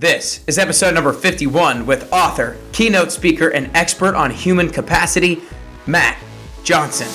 This is episode number 51 with author, keynote speaker, and expert on human capacity, Matt Johnson.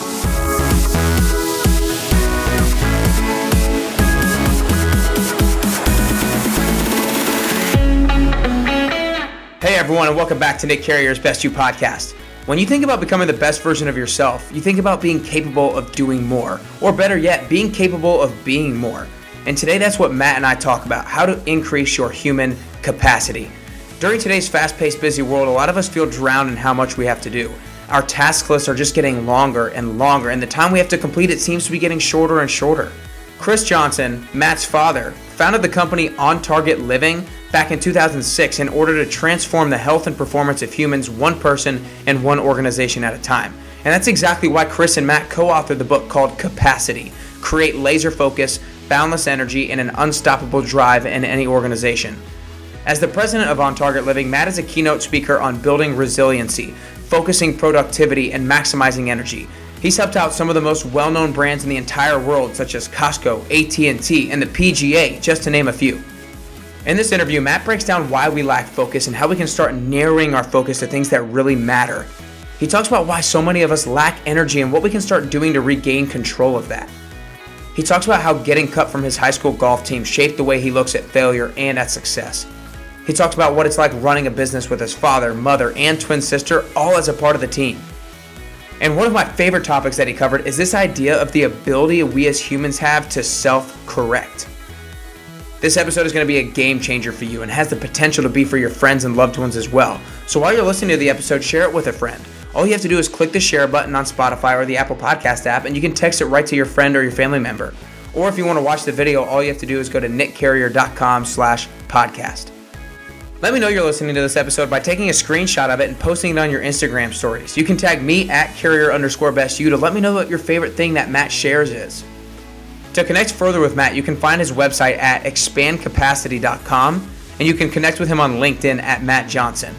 Hey everyone, and welcome back to Nick Carrier's Best You podcast. When you think about becoming the best version of yourself, you think about being capable of doing more, or better yet, being capable of being more. And today, that's what Matt and I talk about how to increase your human capacity. During today's fast paced, busy world, a lot of us feel drowned in how much we have to do. Our task lists are just getting longer and longer, and the time we have to complete it seems to be getting shorter and shorter. Chris Johnson, Matt's father, founded the company On Target Living back in 2006 in order to transform the health and performance of humans one person and one organization at a time. And that's exactly why Chris and Matt co authored the book called Capacity Create Laser Focus boundless energy, and an unstoppable drive in any organization. As the president of On Target Living, Matt is a keynote speaker on building resiliency, focusing productivity, and maximizing energy. He's helped out some of the most well-known brands in the entire world, such as Costco, AT&T, and the PGA, just to name a few. In this interview, Matt breaks down why we lack focus and how we can start narrowing our focus to things that really matter. He talks about why so many of us lack energy and what we can start doing to regain control of that. He talks about how getting cut from his high school golf team shaped the way he looks at failure and at success. He talks about what it's like running a business with his father, mother, and twin sister all as a part of the team. And one of my favorite topics that he covered is this idea of the ability we as humans have to self correct. This episode is going to be a game changer for you and has the potential to be for your friends and loved ones as well. So while you're listening to the episode, share it with a friend. All you have to do is click the share button on Spotify or the Apple Podcast app, and you can text it right to your friend or your family member. Or if you want to watch the video, all you have to do is go to nickcarrier.com slash podcast. Let me know you're listening to this episode by taking a screenshot of it and posting it on your Instagram stories. You can tag me at carrier underscore best you to let me know what your favorite thing that Matt shares is. To connect further with Matt, you can find his website at expandcapacity.com and you can connect with him on LinkedIn at Matt Johnson.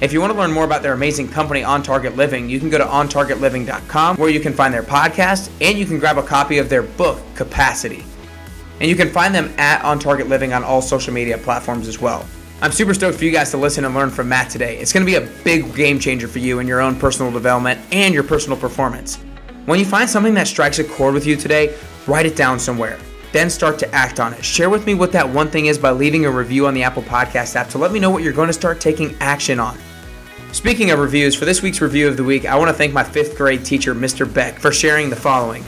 If you want to learn more about their amazing company, On Target Living, you can go to ontargetliving.com where you can find their podcast and you can grab a copy of their book, Capacity. And you can find them at On Target Living on all social media platforms as well. I'm super stoked for you guys to listen and learn from Matt today. It's going to be a big game changer for you in your own personal development and your personal performance. When you find something that strikes a chord with you today, write it down somewhere. Then start to act on it. Share with me what that one thing is by leaving a review on the Apple Podcast app to let me know what you're going to start taking action on. Speaking of reviews, for this week's review of the week, I want to thank my fifth grade teacher, Mr. Beck, for sharing the following.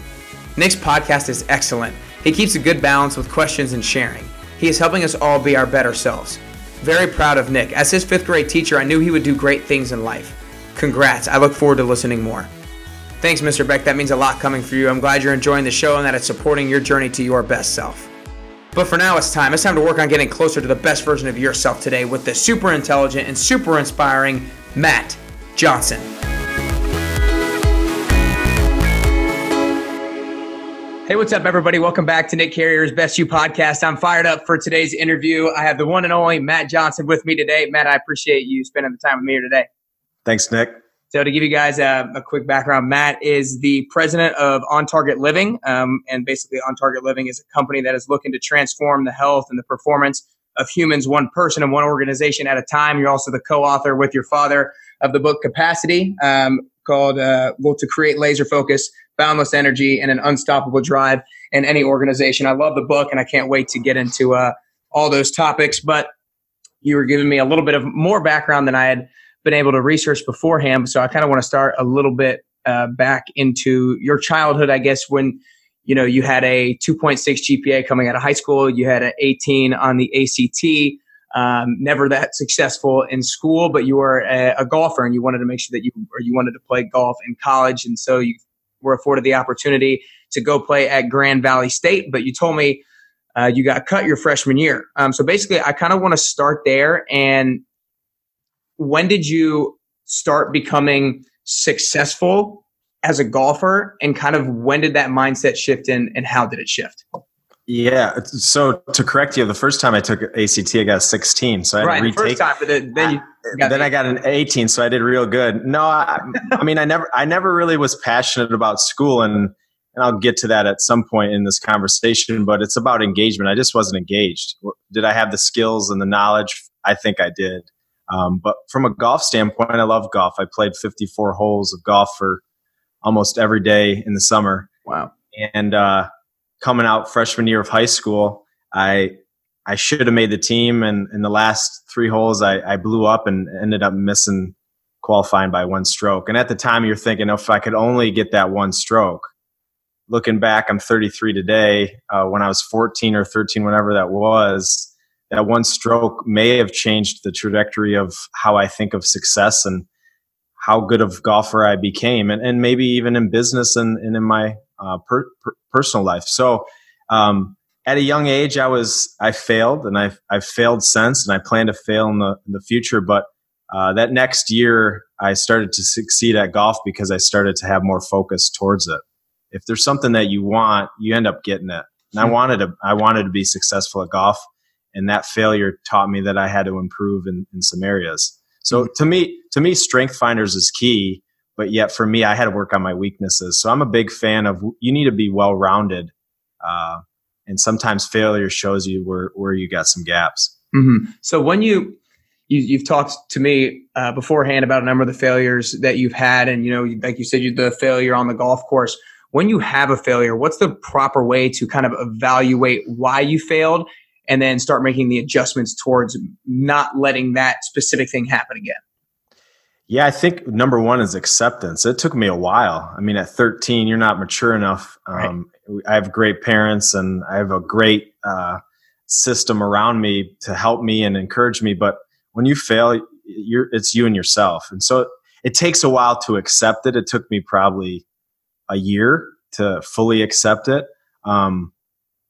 Nick's podcast is excellent. He keeps a good balance with questions and sharing. He is helping us all be our better selves. Very proud of Nick. As his fifth grade teacher, I knew he would do great things in life. Congrats. I look forward to listening more. Thanks, Mr. Beck. That means a lot coming for you. I'm glad you're enjoying the show and that it's supporting your journey to your best self. But for now, it's time. It's time to work on getting closer to the best version of yourself today with the super intelligent and super inspiring Matt Johnson. Hey, what's up, everybody? Welcome back to Nick Carrier's Best You podcast. I'm fired up for today's interview. I have the one and only Matt Johnson with me today. Matt, I appreciate you spending the time with me here today. Thanks, Nick. So, to give you guys a, a quick background, Matt is the president of On Target Living. Um, and basically, On Target Living is a company that is looking to transform the health and the performance of humans, one person and one organization at a time. You're also the co-author with your father of the book Capacity, um, called uh, "Well to Create Laser Focus, Boundless Energy, and an Unstoppable Drive in Any Organization." I love the book, and I can't wait to get into uh, all those topics. But you were giving me a little bit of more background than I had been able to research beforehand. So I kind of want to start a little bit uh, back into your childhood, I guess, when you know, you had a 2.6 GPA coming out of high school, you had an 18 on the ACT, um, never that successful in school, but you were a, a, golfer and you wanted to make sure that you, or you wanted to play golf in college. And so you were afforded the opportunity to go play at Grand Valley State, but you told me uh, you got cut your freshman year. Um, so basically, I kind of want to start there. And when did you start becoming successful as a golfer and kind of when did that mindset shift in and how did it shift? Yeah. So to correct you, the first time I took ACT, I got 16. So I right, retake. First time, but then, then, then I got an 18. So I did real good. No, I, I mean, I never, I never really was passionate about school and, and I'll get to that at some point in this conversation, but it's about engagement. I just wasn't engaged. Did I have the skills and the knowledge? I think I did. Um, but from a golf standpoint, I love golf. I played 54 holes of golf for almost every day in the summer. Wow. And uh, coming out freshman year of high school, I I should have made the team, and in the last three holes, I, I blew up and ended up missing qualifying by one stroke. And at the time, you're thinking, if I could only get that one stroke. Looking back, I'm 33 today. Uh, when I was 14 or 13, whenever that was, that one stroke may have changed the trajectory of how I think of success and how good of golfer I became, and, and maybe even in business and, and in my uh, per, per personal life. So, um, at a young age, I was I failed, and I've I've failed since, and I plan to fail in the in the future. But uh, that next year, I started to succeed at golf because I started to have more focus towards it. If there's something that you want, you end up getting it. And I hmm. wanted to I wanted to be successful at golf, and that failure taught me that I had to improve in, in some areas. So mm-hmm. to me, to me, strength finders is key. But yet, for me, I had to work on my weaknesses. So I'm a big fan of you need to be well rounded. Uh, and sometimes failure shows you where where you got some gaps. Mm-hmm. So when you, you have talked to me uh, beforehand about a number of the failures that you've had, and you know, like you said, you the failure on the golf course. When you have a failure, what's the proper way to kind of evaluate why you failed, and then start making the adjustments towards not letting that specific thing happen again? Yeah, I think number one is acceptance. It took me a while. I mean, at 13, you're not mature enough. Um, right. I have great parents and I have a great uh, system around me to help me and encourage me. But when you fail, you're, it's you and yourself. And so it takes a while to accept it. It took me probably a year to fully accept it. Um,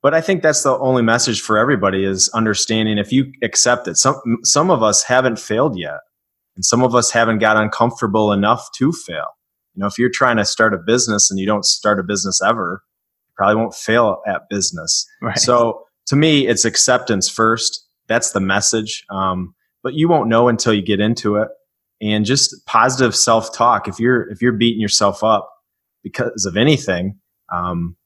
but I think that's the only message for everybody is understanding if you accept it. Some some of us haven't failed yet. And some of us haven't got uncomfortable enough to fail. You know, if you're trying to start a business and you don't start a business ever, you probably won't fail at business. Right. So to me, it's acceptance first. That's the message. Um, but you won't know until you get into it. And just positive self talk. If you're if you're beating yourself up because of anything, um,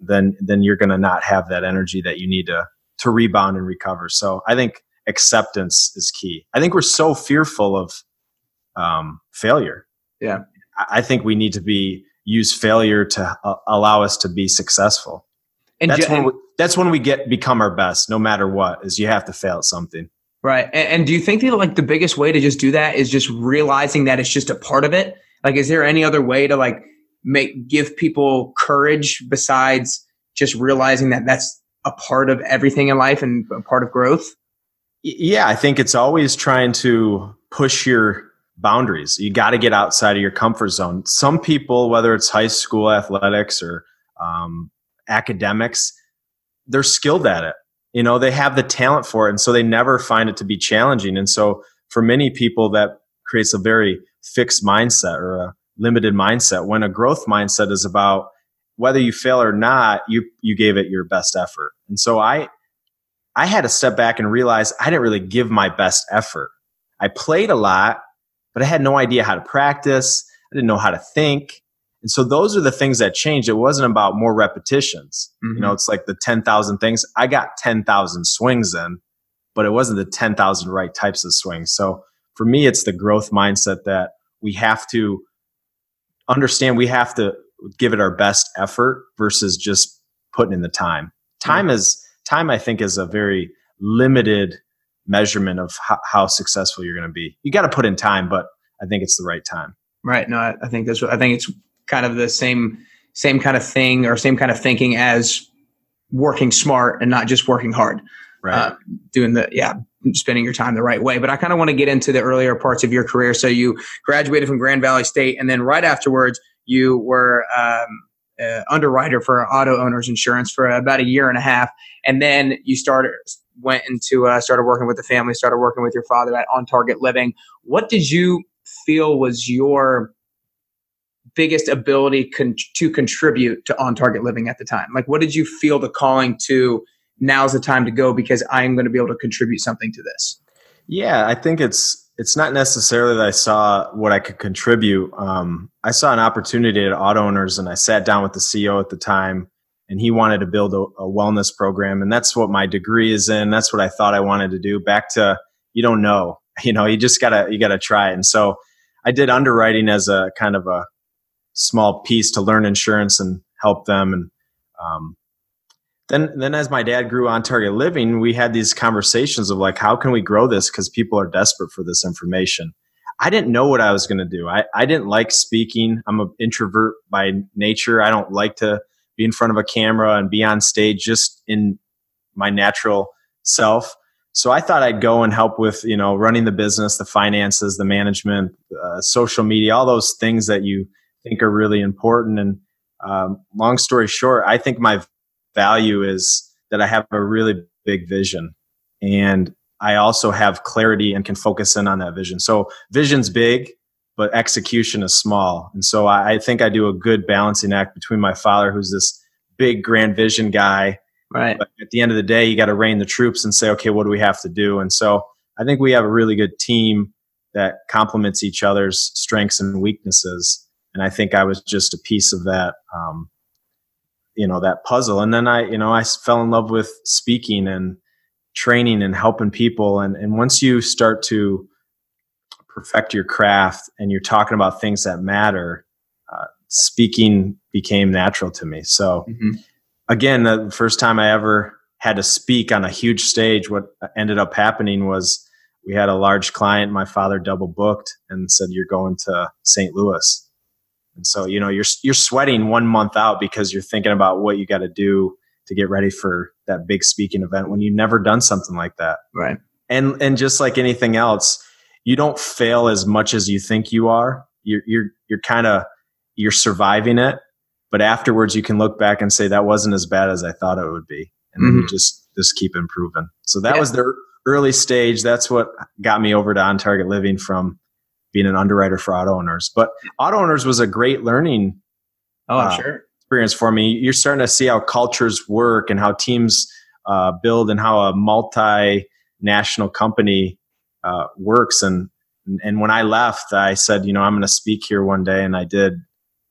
then then you're going to not have that energy that you need to to rebound and recover. So I think acceptance is key. I think we're so fearful of um, failure. Yeah. I think we need to be use failure to uh, allow us to be successful. And that's ju- when we, that's when we get become our best, no matter what. Is you have to fail at something. Right. And, and do you think that like the biggest way to just do that is just realizing that it's just a part of it? Like, is there any other way to like make give people courage besides just realizing that that's a part of everything in life and a part of growth? Yeah, I think it's always trying to push your boundaries. You got to get outside of your comfort zone. Some people, whether it's high school athletics or um, academics, they're skilled at it. You know, they have the talent for it, and so they never find it to be challenging. And so, for many people, that creates a very fixed mindset or a limited mindset. When a growth mindset is about whether you fail or not, you you gave it your best effort. And so, I I had to step back and realize I didn't really give my best effort. I played a lot, but I had no idea how to practice. I didn't know how to think. And so those are the things that changed. It wasn't about more repetitions. Mm-hmm. You know, it's like the 10,000 things. I got 10,000 swings in, but it wasn't the 10,000 right types of swings. So for me, it's the growth mindset that we have to understand we have to give it our best effort versus just putting in the time. Time mm-hmm. is time I think is a very limited measurement of how, how successful you're going to be. You got to put in time, but I think it's the right time. Right. No, I, I think that's. what I think it's kind of the same same kind of thing or same kind of thinking as working smart and not just working hard. Right. Uh, doing the yeah, spending your time the right way. But I kind of want to get into the earlier parts of your career. So you graduated from Grand Valley State, and then right afterwards you were um, uh, underwriter for auto owners insurance for about a year and a half, and then you started went into uh, started working with the family, started working with your father at On Target Living. What did you feel was your biggest ability con- to contribute to On Target Living at the time? Like, what did you feel the calling to? Now's the time to go because I am going to be able to contribute something to this. Yeah, I think it's it's not necessarily that I saw what I could contribute. Um, I saw an opportunity at Auto Owners, and I sat down with the CEO at the time, and he wanted to build a, a, wellness program, and that's what my degree is in. That's what I thought I wanted to do. Back to you don't know. You know, you just gotta you gotta try. And so I did underwriting as a kind of a small piece to learn insurance and help them. And um, then then as my dad grew on target living, we had these conversations of like, how can we grow this? Because people are desperate for this information. I didn't know what I was going to do. I, I didn't like speaking. I'm an introvert by nature. I don't like to be in front of a camera and be on stage just in my natural self. So I thought I'd go and help with, you know, running the business, the finances, the management, uh, social media, all those things that you think are really important. And um, long story short, I think my value is that I have a really big vision and I also have clarity and can focus in on that vision. So vision's big, but execution is small. And so I, I think I do a good balancing act between my father, who's this big grand vision guy, Right. But at the end of the day, you got to rein the troops and say, okay, what do we have to do? And so I think we have a really good team that complements each other's strengths and weaknesses. And I think I was just a piece of that, um, you know, that puzzle. And then I, you know, I fell in love with speaking and training and helping people. And, and once you start to perfect your craft and you're talking about things that matter, uh, speaking became natural to me. So, mm-hmm again, the first time I ever had to speak on a huge stage, what ended up happening was we had a large client. My father double booked and said, "You're going to St. Louis." And so, you know, you're you're sweating one month out because you're thinking about what you got to do to get ready for that big speaking event when you've never done something like that. Right. And and just like anything else, you don't fail as much as you think you are. You're you're you're kind of you're surviving it but afterwards you can look back and say that wasn't as bad as I thought it would be, and mm-hmm. then you mm-hmm. just just keep improving. So that yeah. was the early stage. That's what got me over to on target living from being an underwriter for auto owners. But auto owners was a great learning. Oh, uh, sure. Experience for me. You're starting to see how cultures work and how teams uh, build and how a multinational company uh, works. And and when I left, I said, you know, I'm going to speak here one day, and I did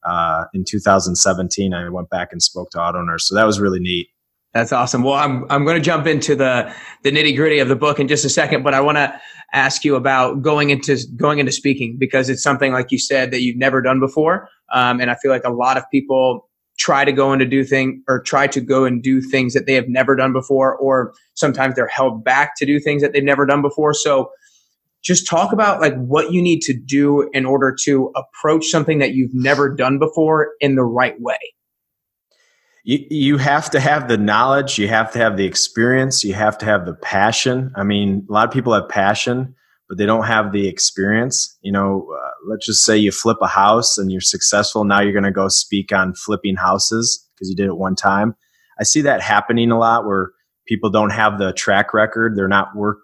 uh, in 2017, I went back and spoke to auto owners. So that was really neat. That's awesome. Well, I'm I'm going to jump into the the nitty gritty of the book in just a second, but I want to ask you about going into going into speaking because it's something like you said that you've never done before, um, and I feel like a lot of people try to go into do thing or try to go and do things that they have never done before, or sometimes they're held back to do things that they've never done before. So just talk about like what you need to do in order to approach something that you've never done before in the right way you, you have to have the knowledge you have to have the experience you have to have the passion i mean a lot of people have passion but they don't have the experience you know uh, let's just say you flip a house and you're successful now you're going to go speak on flipping houses because you did it one time i see that happening a lot where people don't have the track record they're not work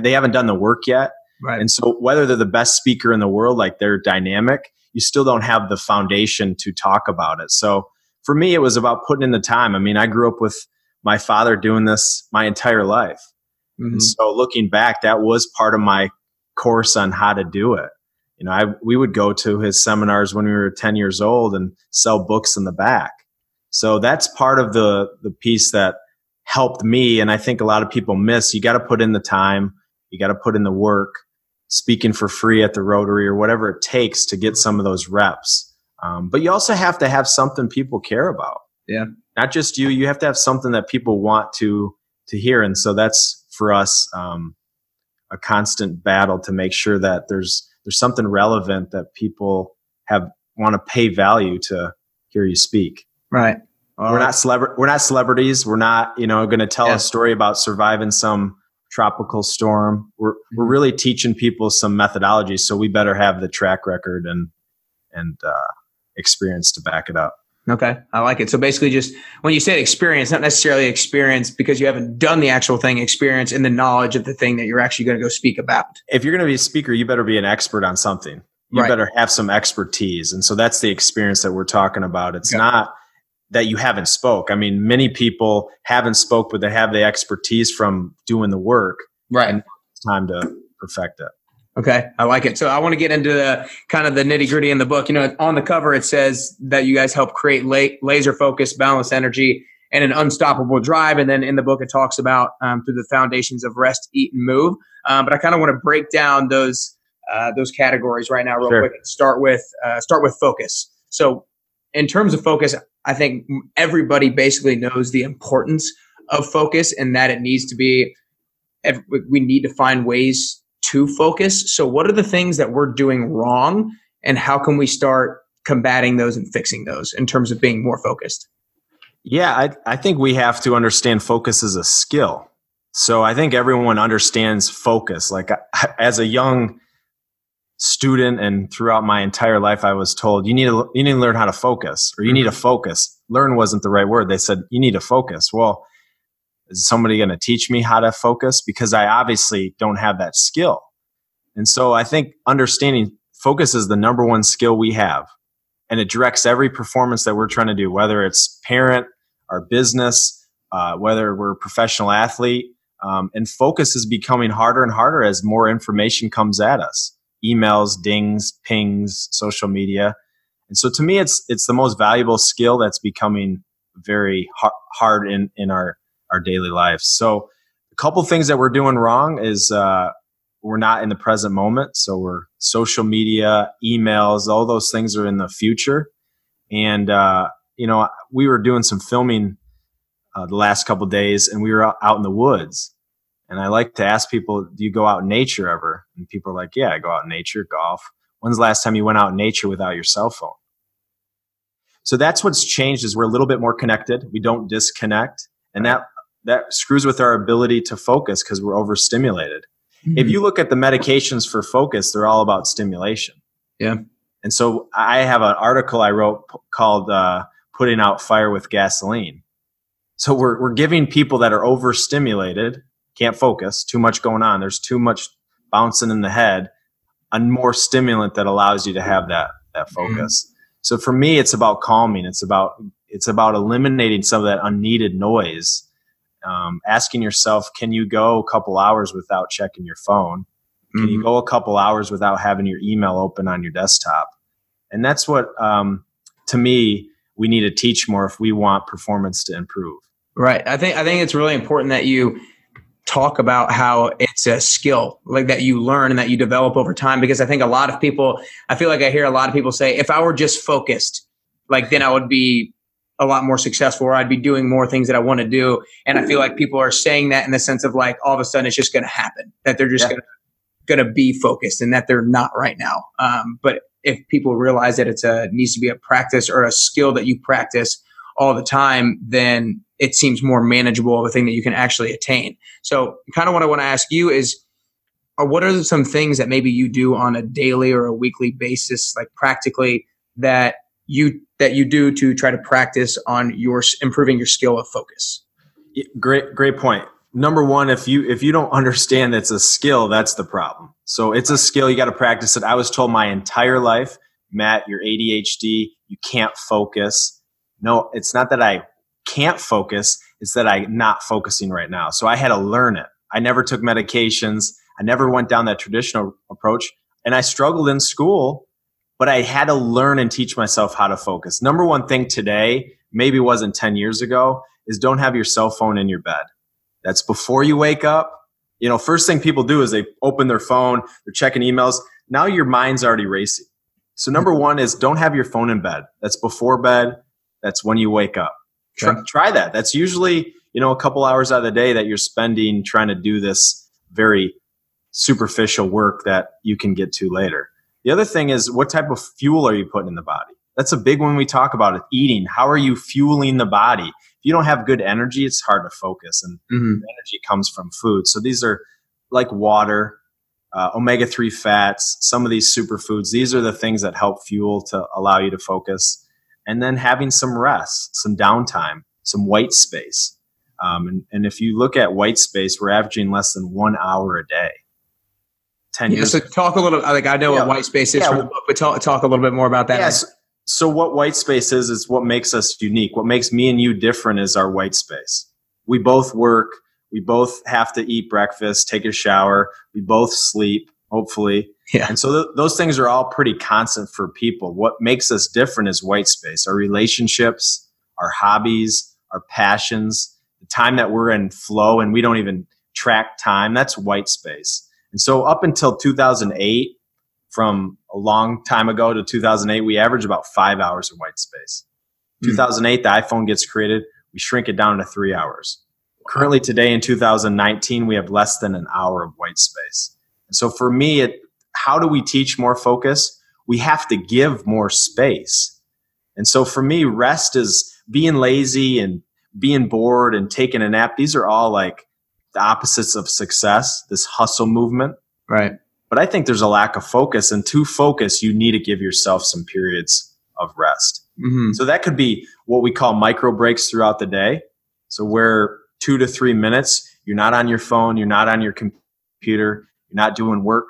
they haven't done the work yet Right. And so whether they're the best speaker in the world, like they're dynamic, you still don't have the foundation to talk about it. So for me, it was about putting in the time. I mean, I grew up with my father doing this my entire life. Mm-hmm. So looking back, that was part of my course on how to do it. You know, I, we would go to his seminars when we were 10 years old and sell books in the back. So that's part of the, the piece that helped me. And I think a lot of people miss. You got to put in the time. You got to put in the work speaking for free at the Rotary or whatever it takes to get some of those reps. Um, but you also have to have something people care about. Yeah. Not just you. You have to have something that people want to to hear, and so that's for us um, a constant battle to make sure that there's there's something relevant that people have want to pay value to hear you speak. Right. we're not celebra- We're not celebrities. We're not you know going to tell yeah. a story about surviving some tropical storm. We're we're mm-hmm. really teaching people some methodology, so we better have the track record and and uh, experience to back it up. Okay, I like it. So basically, just when you say experience, not necessarily experience because you haven't done the actual thing, experience in the knowledge of the thing that you're actually going to go speak about. If you're going to be a speaker, you better be an expert on something. You right. better have some expertise, and so that's the experience that we're talking about. It's okay. not that you haven't spoke. I mean, many people haven't spoke, but they have the expertise from doing the work. Right. And it's time to perfect it. Okay, I like it. So I want to get into the kind of the nitty gritty in the book. You know, on the cover it says that you guys help create la- laser focus, balanced energy and an unstoppable drive. And then in the book, it talks about um, through the foundations of rest, eat, and move. Um, but I kind of want to break down those uh, those categories right now, real sure. quick. Start with uh, start with focus. So, in terms of focus, I think everybody basically knows the importance of focus and that it needs to be. We need to find ways to focus. So, what are the things that we're doing wrong, and how can we start combating those and fixing those in terms of being more focused? Yeah, I, I think we have to understand focus as a skill. So I think everyone understands focus. Like as a young student and throughout my entire life, I was told you need to you need to learn how to focus, or you need to mm-hmm. focus. Learn wasn't the right word. They said you need to focus. Well, is somebody going to teach me how to focus? Because I obviously don't have that skill. And so I think understanding focus is the number one skill we have and it directs every performance that we're trying to do, whether it's parent, our business, uh, whether we're a professional athlete. Um, and focus is becoming harder and harder as more information comes at us emails, dings, pings, social media. And so to me, it's, it's the most valuable skill that's becoming very hard in, in our, our daily lives. So a couple things that we're doing wrong is, uh, we're not in the present moment. So we're social media, emails, all those things are in the future. And, uh, you know, we were doing some filming uh, the last couple days and we were out in the woods. And I like to ask people, do you go out in nature ever? And people are like, yeah, I go out in nature, golf. When's the last time you went out in nature without your cell phone? So that's what's changed is we're a little bit more connected. We don't disconnect. And that, that screws with our ability to focus because we're overstimulated. Mm-hmm. If you look at the medications for focus, they're all about stimulation. Yeah. And so I have an article I wrote p- called uh, "Putting Out Fire with Gasoline." So we're we're giving people that are overstimulated, can't focus, too much going on. There's too much bouncing in the head, a more stimulant that allows you to have that that mm-hmm. focus. Mm-hmm. So for me, it's about calming. It's about it's about eliminating some of that unneeded noise um, asking yourself, can you go a couple hours without checking your phone? Can mm-hmm. you go a couple hours without having your email open on your desktop? And that's what, um, to me, we need to teach more if we want performance to improve. Right. I think I think it's really important that you talk about how it's a skill like that you learn and that you develop over time because I think a lot of people I feel like I hear a lot of people say if I were just focused like then I would be a lot more successful or I'd be doing more things that I want to do. And I feel like people are saying that in the sense of like all of a sudden it's just going to happen, that they're just yeah. going to going to be focused and that they're not right now. Um, but if people realize that it's a needs to be a practice or a skill that you practice all the time, then it seems more manageable of a thing that you can actually attain. So kind of what I want to ask you is, or what are some things that maybe you do on a daily or a weekly basis, like practically that you that you do to try to practice on your improving your skill of focus? Great, great point. Number one, if you if you don't understand it's a skill, that's the problem. So it's a skill you got to practice it. I was told my entire life, Matt, you're ADHD, you can't focus. No, it's not that I can't focus; it's that I'm not focusing right now. So I had to learn it. I never took medications. I never went down that traditional approach, and I struggled in school but I had to learn and teach myself how to focus. Number one thing today, maybe wasn't 10 years ago, is don't have your cell phone in your bed. That's before you wake up. You know, first thing people do is they open their phone, they're checking emails. Now your mind's already racing. So number mm-hmm. one is don't have your phone in bed. That's before bed. That's when you wake up. Try, try that. That's usually, you know, a couple hours out of the day that you're spending trying to do this very superficial work that you can get to later. The other thing is what type of fuel are you putting in the body? That's a big one we talk about it, eating. How are you fueling the body? If you don't have good energy, it's hard to focus, and mm-hmm. energy comes from food. So these are like water, uh, omega 3 fats, some of these superfoods. These are the things that help fuel to allow you to focus. And then having some rest, some downtime, some white space. Um, and, and if you look at white space, we're averaging less than one hour a day. 10 yeah, years. So talk a little, like I know yeah. what white space is yeah. from the book, but talk, talk a little bit more about that. Yes. So what white space is, is what makes us unique. What makes me and you different is our white space. We both work. We both have to eat breakfast, take a shower. We both sleep, hopefully. Yeah. And so th- those things are all pretty constant for people. What makes us different is white space, our relationships, our hobbies, our passions, the time that we're in flow and we don't even track time, that's white space. And so up until 2008, from a long time ago to 2008, we average about five hours of white space. Mm-hmm. 2008, the iPhone gets created. We shrink it down to three hours. Currently, today in 2019, we have less than an hour of white space. And so for me, it, how do we teach more focus? We have to give more space. And so for me, rest is being lazy and being bored and taking a nap. These are all like the opposites of success, this hustle movement. Right. But I think there's a lack of focus. And to focus, you need to give yourself some periods of rest. Mm-hmm. So that could be what we call micro breaks throughout the day. So where two to three minutes, you're not on your phone, you're not on your computer, you're not doing work,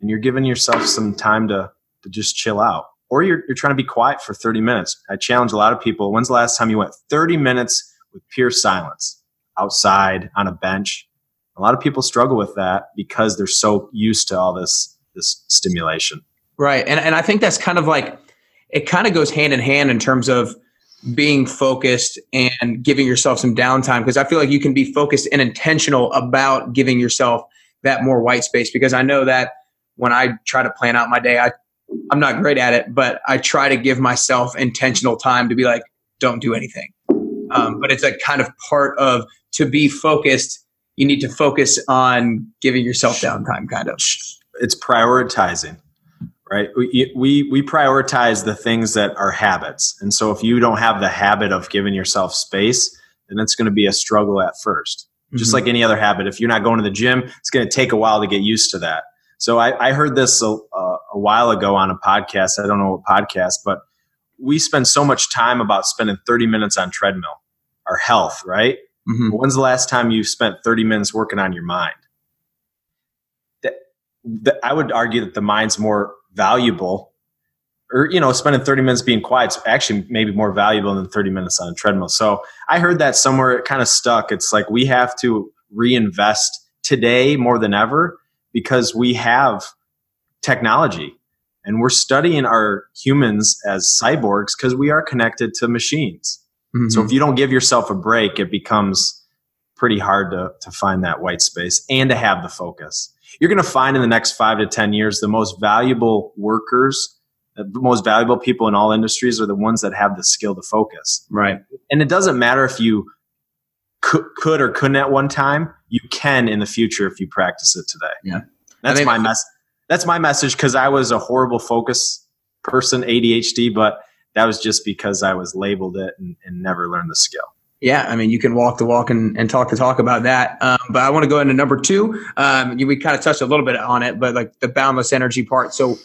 and you're giving yourself some time to, to just chill out. Or you're, you're trying to be quiet for 30 minutes. I challenge a lot of people. When's the last time you went 30 minutes with pure silence outside on a bench? A lot of people struggle with that because they're so used to all this this stimulation. Right. And and I think that's kind of like it kind of goes hand in hand in terms of being focused and giving yourself some downtime because I feel like you can be focused and intentional about giving yourself that more white space because I know that when I try to plan out my day, I I'm not great at it, but I try to give myself intentional time to be like, don't do anything. Um, but it's a kind of part of to be focused. You need to focus on giving yourself downtime, kind of. It's prioritizing right? We, we, we prioritize the things that are habits. And so if you don't have the habit of giving yourself space, then it's going to be a struggle at 1st mm-hmm. Just like any other habit. If you're not going to the gym, it's going to take a while to get used to that. So I, I heard this a, a while ago on a podcast. I don't know what podcast, but we spend so much time about spending 30 minutes on treadmill, our health, right? Mm-hmm. When's the last time you spent 30 minutes working on your mind? That, that, I would argue that the mind's more valuable or you know spending 30 minutes being quiet is actually maybe more valuable than 30 minutes on a treadmill so i heard that somewhere it kind of stuck it's like we have to reinvest today more than ever because we have technology and we're studying our humans as cyborgs because we are connected to machines mm-hmm. so if you don't give yourself a break it becomes pretty hard to, to find that white space and to have the focus you're going to find in the next five to 10 years the most valuable workers, the most valuable people in all industries are the ones that have the skill to focus. Right. And it doesn't matter if you could, could or couldn't at one time, you can in the future if you practice it today. Yeah. That's my mess. That's my message because I was a horrible focus person, ADHD, but that was just because I was labeled it and, and never learned the skill. Yeah, I mean, you can walk the walk and, and talk the talk about that. Um, but I want to go into number two. Um, we kind of touched a little bit on it, but like the boundless energy part. So,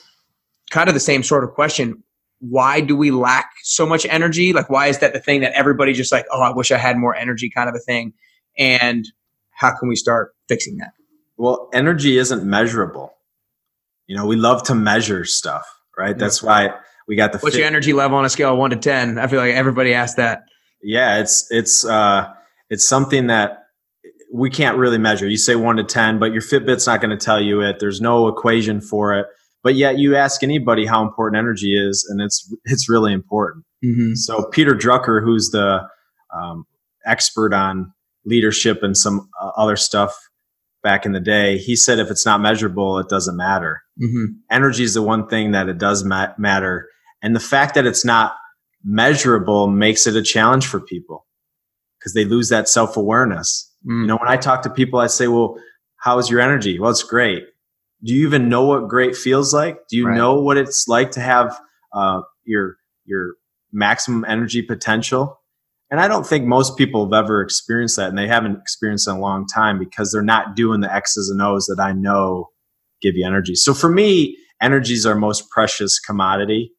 kind of the same sort of question. Why do we lack so much energy? Like, why is that the thing that everybody just like, oh, I wish I had more energy kind of a thing? And how can we start fixing that? Well, energy isn't measurable. You know, we love to measure stuff, right? That's why we got the. What's fit- your energy level on a scale of one to 10? I feel like everybody asks that yeah, it's it's uh, it's something that we can't really measure. You say one to ten, but your Fitbit's not going to tell you it. There's no equation for it. But yet, you ask anybody how important energy is, and it's it's really important. Mm-hmm. So Peter Drucker, who's the um, expert on leadership and some uh, other stuff back in the day, he said if it's not measurable, it doesn't matter. Mm-hmm. Energy is the one thing that it does ma- matter, and the fact that it's not measurable makes it a challenge for people because they lose that self awareness. Mm. You know, when I talk to people, I say, well, how's your energy? Well, it's great. Do you even know what great feels like? Do you right. know what it's like to have uh, your your maximum energy potential? And I don't think most people have ever experienced that, and they haven't experienced it in a long time because they're not doing the X's and O's that I know give you energy. So for me, energy is our most precious commodity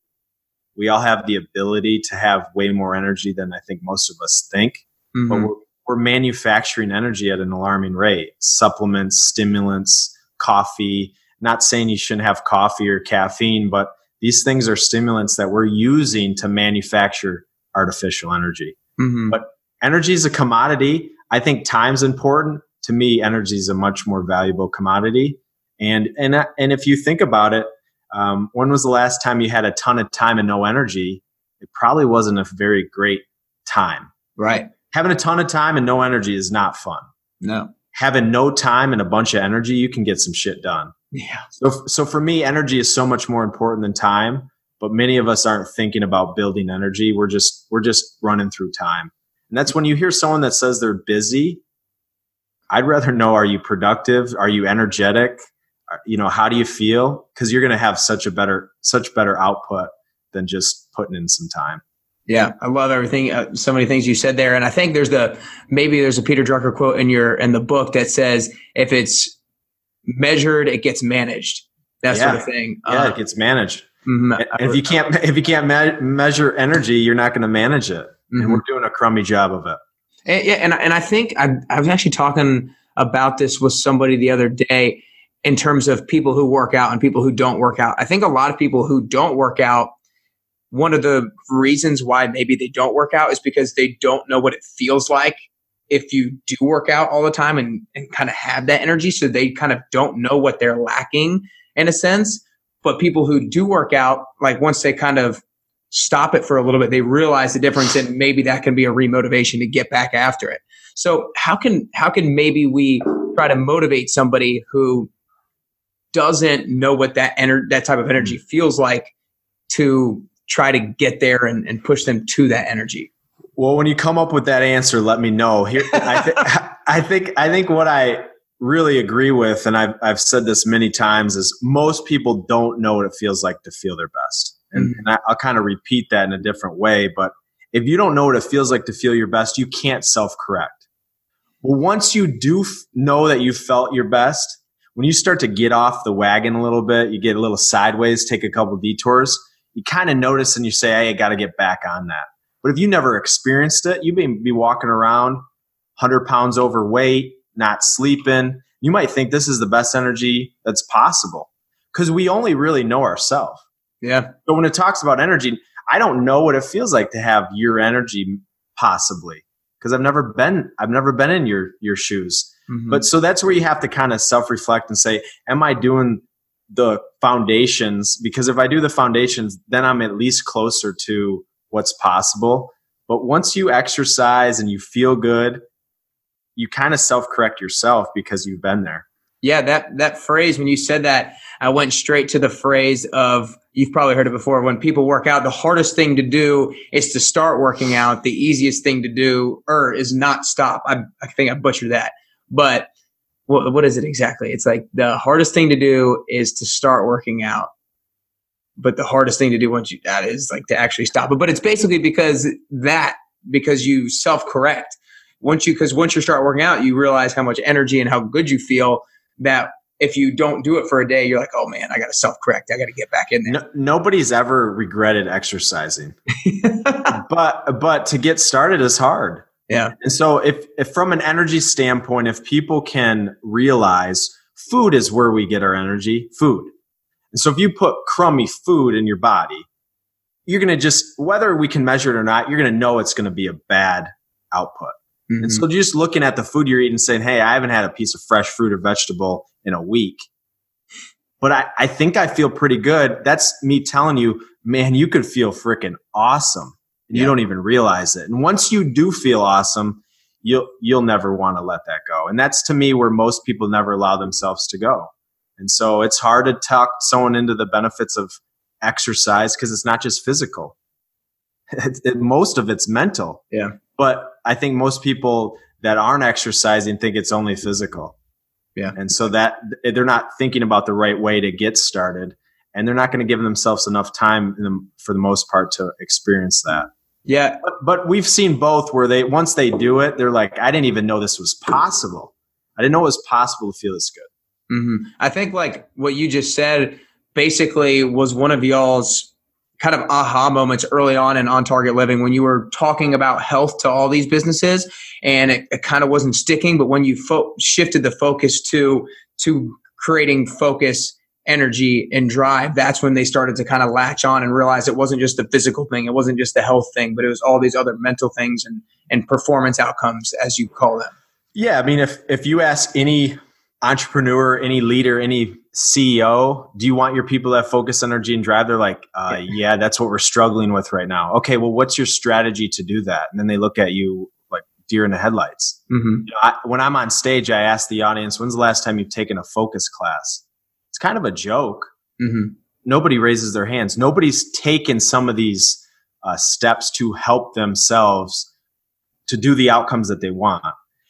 we all have the ability to have way more energy than I think most of us think. Mm-hmm. But we're, we're manufacturing energy at an alarming rate. Supplements, stimulants, coffee. Not saying you shouldn't have coffee or caffeine, but these things are stimulants that we're using to manufacture artificial energy. Mm-hmm. But energy is a commodity. I think time's important. To me, energy is a much more valuable commodity. And and and if you think about it, um, when was the last time you had a ton of time and no energy? It probably wasn't a very great time. Right. Having a ton of time and no energy is not fun. No. Having no time and a bunch of energy, you can get some shit done. Yeah. So, so for me, energy is so much more important than time. But many of us aren't thinking about building energy. We're just we're just running through time. And that's when you hear someone that says they're busy. I'd rather know: Are you productive? Are you energetic? You know, how do you feel? Because you're going to have such a better such better output than just putting in some time. Yeah, I love everything. Uh, so many things you said there, and I think there's the maybe there's a Peter Drucker quote in your in the book that says if it's measured, it gets managed. That yeah. sort of thing. Yeah, uh, it gets managed. Mm-hmm. And if you can't if you can't me- measure energy, you're not going to manage it. Mm-hmm. And we're doing a crummy job of it. And, yeah, and and I think I, I was actually talking about this with somebody the other day in terms of people who work out and people who don't work out. I think a lot of people who don't work out one of the reasons why maybe they don't work out is because they don't know what it feels like if you do work out all the time and, and kind of have that energy. So they kind of don't know what they're lacking in a sense. But people who do work out, like once they kind of stop it for a little bit, they realize the difference and maybe that can be a remotivation to get back after it. So how can how can maybe we try to motivate somebody who doesn't know what that ener- that type of energy feels like to try to get there and, and push them to that energy? Well, when you come up with that answer, let me know. Here, I, th- I think I think what I really agree with, and I've I've said this many times, is most people don't know what it feels like to feel their best, and, mm-hmm. and I, I'll kind of repeat that in a different way. But if you don't know what it feels like to feel your best, you can't self correct. Well, once you do f- know that you felt your best, when you start to get off the wagon a little bit, you get a little sideways, take a couple detours you kind of notice and you say, hey, I got to get back on that. But if you never experienced it, you may be walking around 100 pounds overweight, not sleeping. You might think this is the best energy that's possible because we only really know ourselves. Yeah. But when it talks about energy, I don't know what it feels like to have your energy possibly because I've never been I've never been in your your shoes. Mm-hmm. But so that's where you have to kind of self-reflect and say, am I doing the foundations because if I do the foundations, then I'm at least closer to what's possible. But once you exercise and you feel good, you kind of self correct yourself because you've been there. Yeah, that that phrase when you said that, I went straight to the phrase of you've probably heard it before. When people work out, the hardest thing to do is to start working out. The easiest thing to do or er, is not stop. I, I think I butchered that, but what, what is it exactly? It's like the hardest thing to do is to start working out. But the hardest thing to do once you that is like to actually stop it. But it's basically because that because you self correct. Once you because once you start working out, you realize how much energy and how good you feel that if you don't do it for a day, you're like, oh man, I got to self correct. I got to get back in there. No, nobody's ever regretted exercising, but but to get started is hard. Yeah. And so if, if from an energy standpoint, if people can realize food is where we get our energy, food. And so if you put crummy food in your body, you're going to just, whether we can measure it or not, you're going to know it's going to be a bad output. Mm-hmm. And so just looking at the food you're eating saying, Hey, I haven't had a piece of fresh fruit or vegetable in a week, but I, I think I feel pretty good. That's me telling you, man, you could feel freaking awesome and yeah. you don't even realize it. And once you do feel awesome, you'll you'll never want to let that go. And that's to me where most people never allow themselves to go. And so it's hard to talk someone into the benefits of exercise because it's not just physical. It, it, most of it's mental. Yeah. But I think most people that aren't exercising think it's only physical. Yeah. And so that they're not thinking about the right way to get started and they're not going to give themselves enough time the, for the most part to experience that. Yeah, but, but, we've seen both where they once they do it, they're like, I didn't even know this was possible. I didn't know it was possible to feel this good. Mm-hmm. I think like what you just said basically was one of y'all's kind of aha moments early on in on target living when you were talking about health to all these businesses and it, it kind of wasn't sticking but when you fo- shifted the focus to to creating focus energy and drive, that's when they started to kind of latch on and realize it wasn't just the physical thing, it wasn't just the health thing, but it was all these other mental things and and performance outcomes, as you call them. Yeah, I mean, if if you ask any entrepreneur, any leader, any CEO, do you want your people to have focus, energy, and drive? They're like, uh, yeah. yeah, that's what we're struggling with right now. Okay, well, what's your strategy to do that? And then they look at you like deer in the headlights. Mm-hmm. You know, I, when I'm on stage, I ask the audience, when's the last time you've taken a focus class? It's kind of a joke. Mm-hmm. Nobody raises their hands. Nobody's taken some of these uh, steps to help themselves to do the outcomes that they want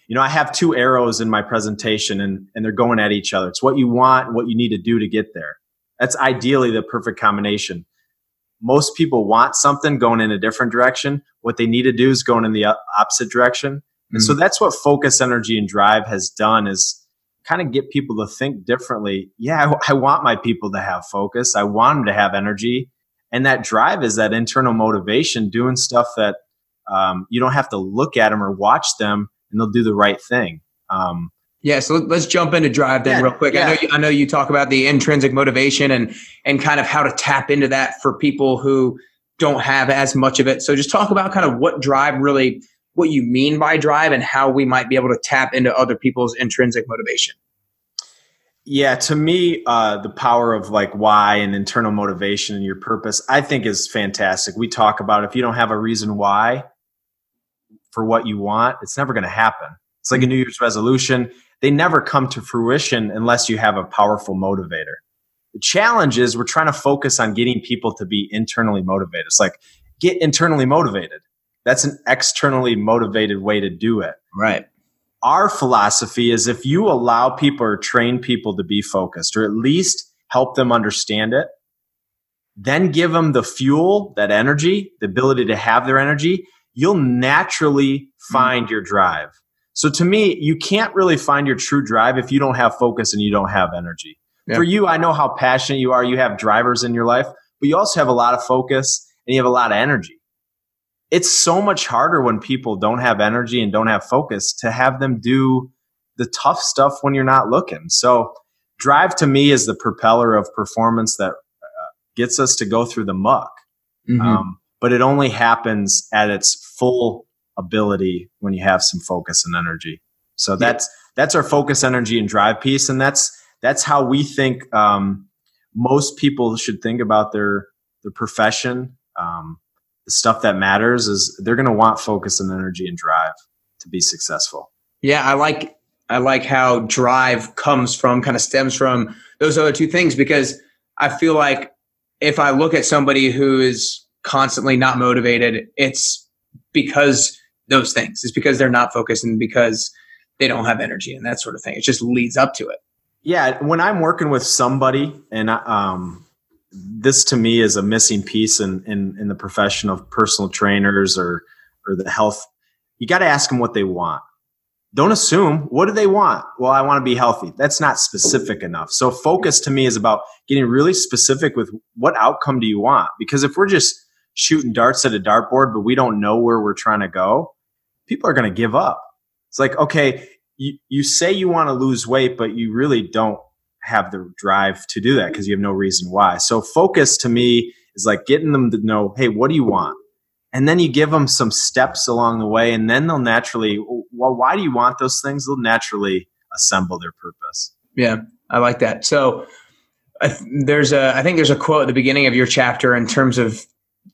you know, I have two arrows in my presentation and, and they're going at each other. It's what you want and what you need to do to get there. That's ideally the perfect combination. Most people want something going in a different direction. What they need to do is going in the opposite direction. And mm-hmm. so that's what focus, energy, and drive has done is kind of get people to think differently. Yeah, I, I want my people to have focus. I want them to have energy. And that drive is that internal motivation, doing stuff that um, you don't have to look at them or watch them and they'll do the right thing. Um, yeah, so let's jump into drive then, yeah, real quick. Yeah. I know you, I know you talk about the intrinsic motivation and and kind of how to tap into that for people who don't have as much of it. So just talk about kind of what drive really, what you mean by drive, and how we might be able to tap into other people's intrinsic motivation. Yeah, to me, uh, the power of like why and internal motivation and your purpose, I think is fantastic. We talk about if you don't have a reason why, for what you want, it's never going to happen. It's like a New Year's resolution. They never come to fruition unless you have a powerful motivator. The challenge is we're trying to focus on getting people to be internally motivated. It's like get internally motivated. That's an externally motivated way to do it. Right. Our philosophy is if you allow people or train people to be focused or at least help them understand it, then give them the fuel, that energy, the ability to have their energy, you'll naturally find your drive. So to me, you can't really find your true drive if you don't have focus and you don't have energy. Yeah. For you, I know how passionate you are. You have drivers in your life, but you also have a lot of focus and you have a lot of energy. It's so much harder when people don't have energy and don't have focus to have them do the tough stuff when you're not looking. So drive to me is the propeller of performance that uh, gets us to go through the muck. Mm-hmm. Um, but it only happens at its full ability when you have some focus and energy. So that's yeah. that's our focus, energy, and drive piece, and that's that's how we think um, most people should think about their their profession. Um, stuff that matters is they're going to want focus and energy and drive to be successful. Yeah, I like I like how drive comes from kind of stems from those other two things because I feel like if I look at somebody who is constantly not motivated, it's because those things. It's because they're not focused and because they don't have energy and that sort of thing. It just leads up to it. Yeah, when I'm working with somebody, and um, this to me is a missing piece in, in, in the profession of personal trainers or or the health. You got to ask them what they want. Don't assume what do they want. Well, I want to be healthy. That's not specific enough. So focus to me is about getting really specific with what outcome do you want. Because if we're just shooting darts at a dartboard, but we don't know where we're trying to go, people are going to give up. It's like, okay, you, you say you want to lose weight, but you really don't have the drive to do that because you have no reason why. So focus to me is like getting them to know, hey, what do you want? And then you give them some steps along the way, and then they'll naturally, well, why do you want those things? They'll naturally assemble their purpose. Yeah, I like that. So there's a, I think there's a quote at the beginning of your chapter in terms of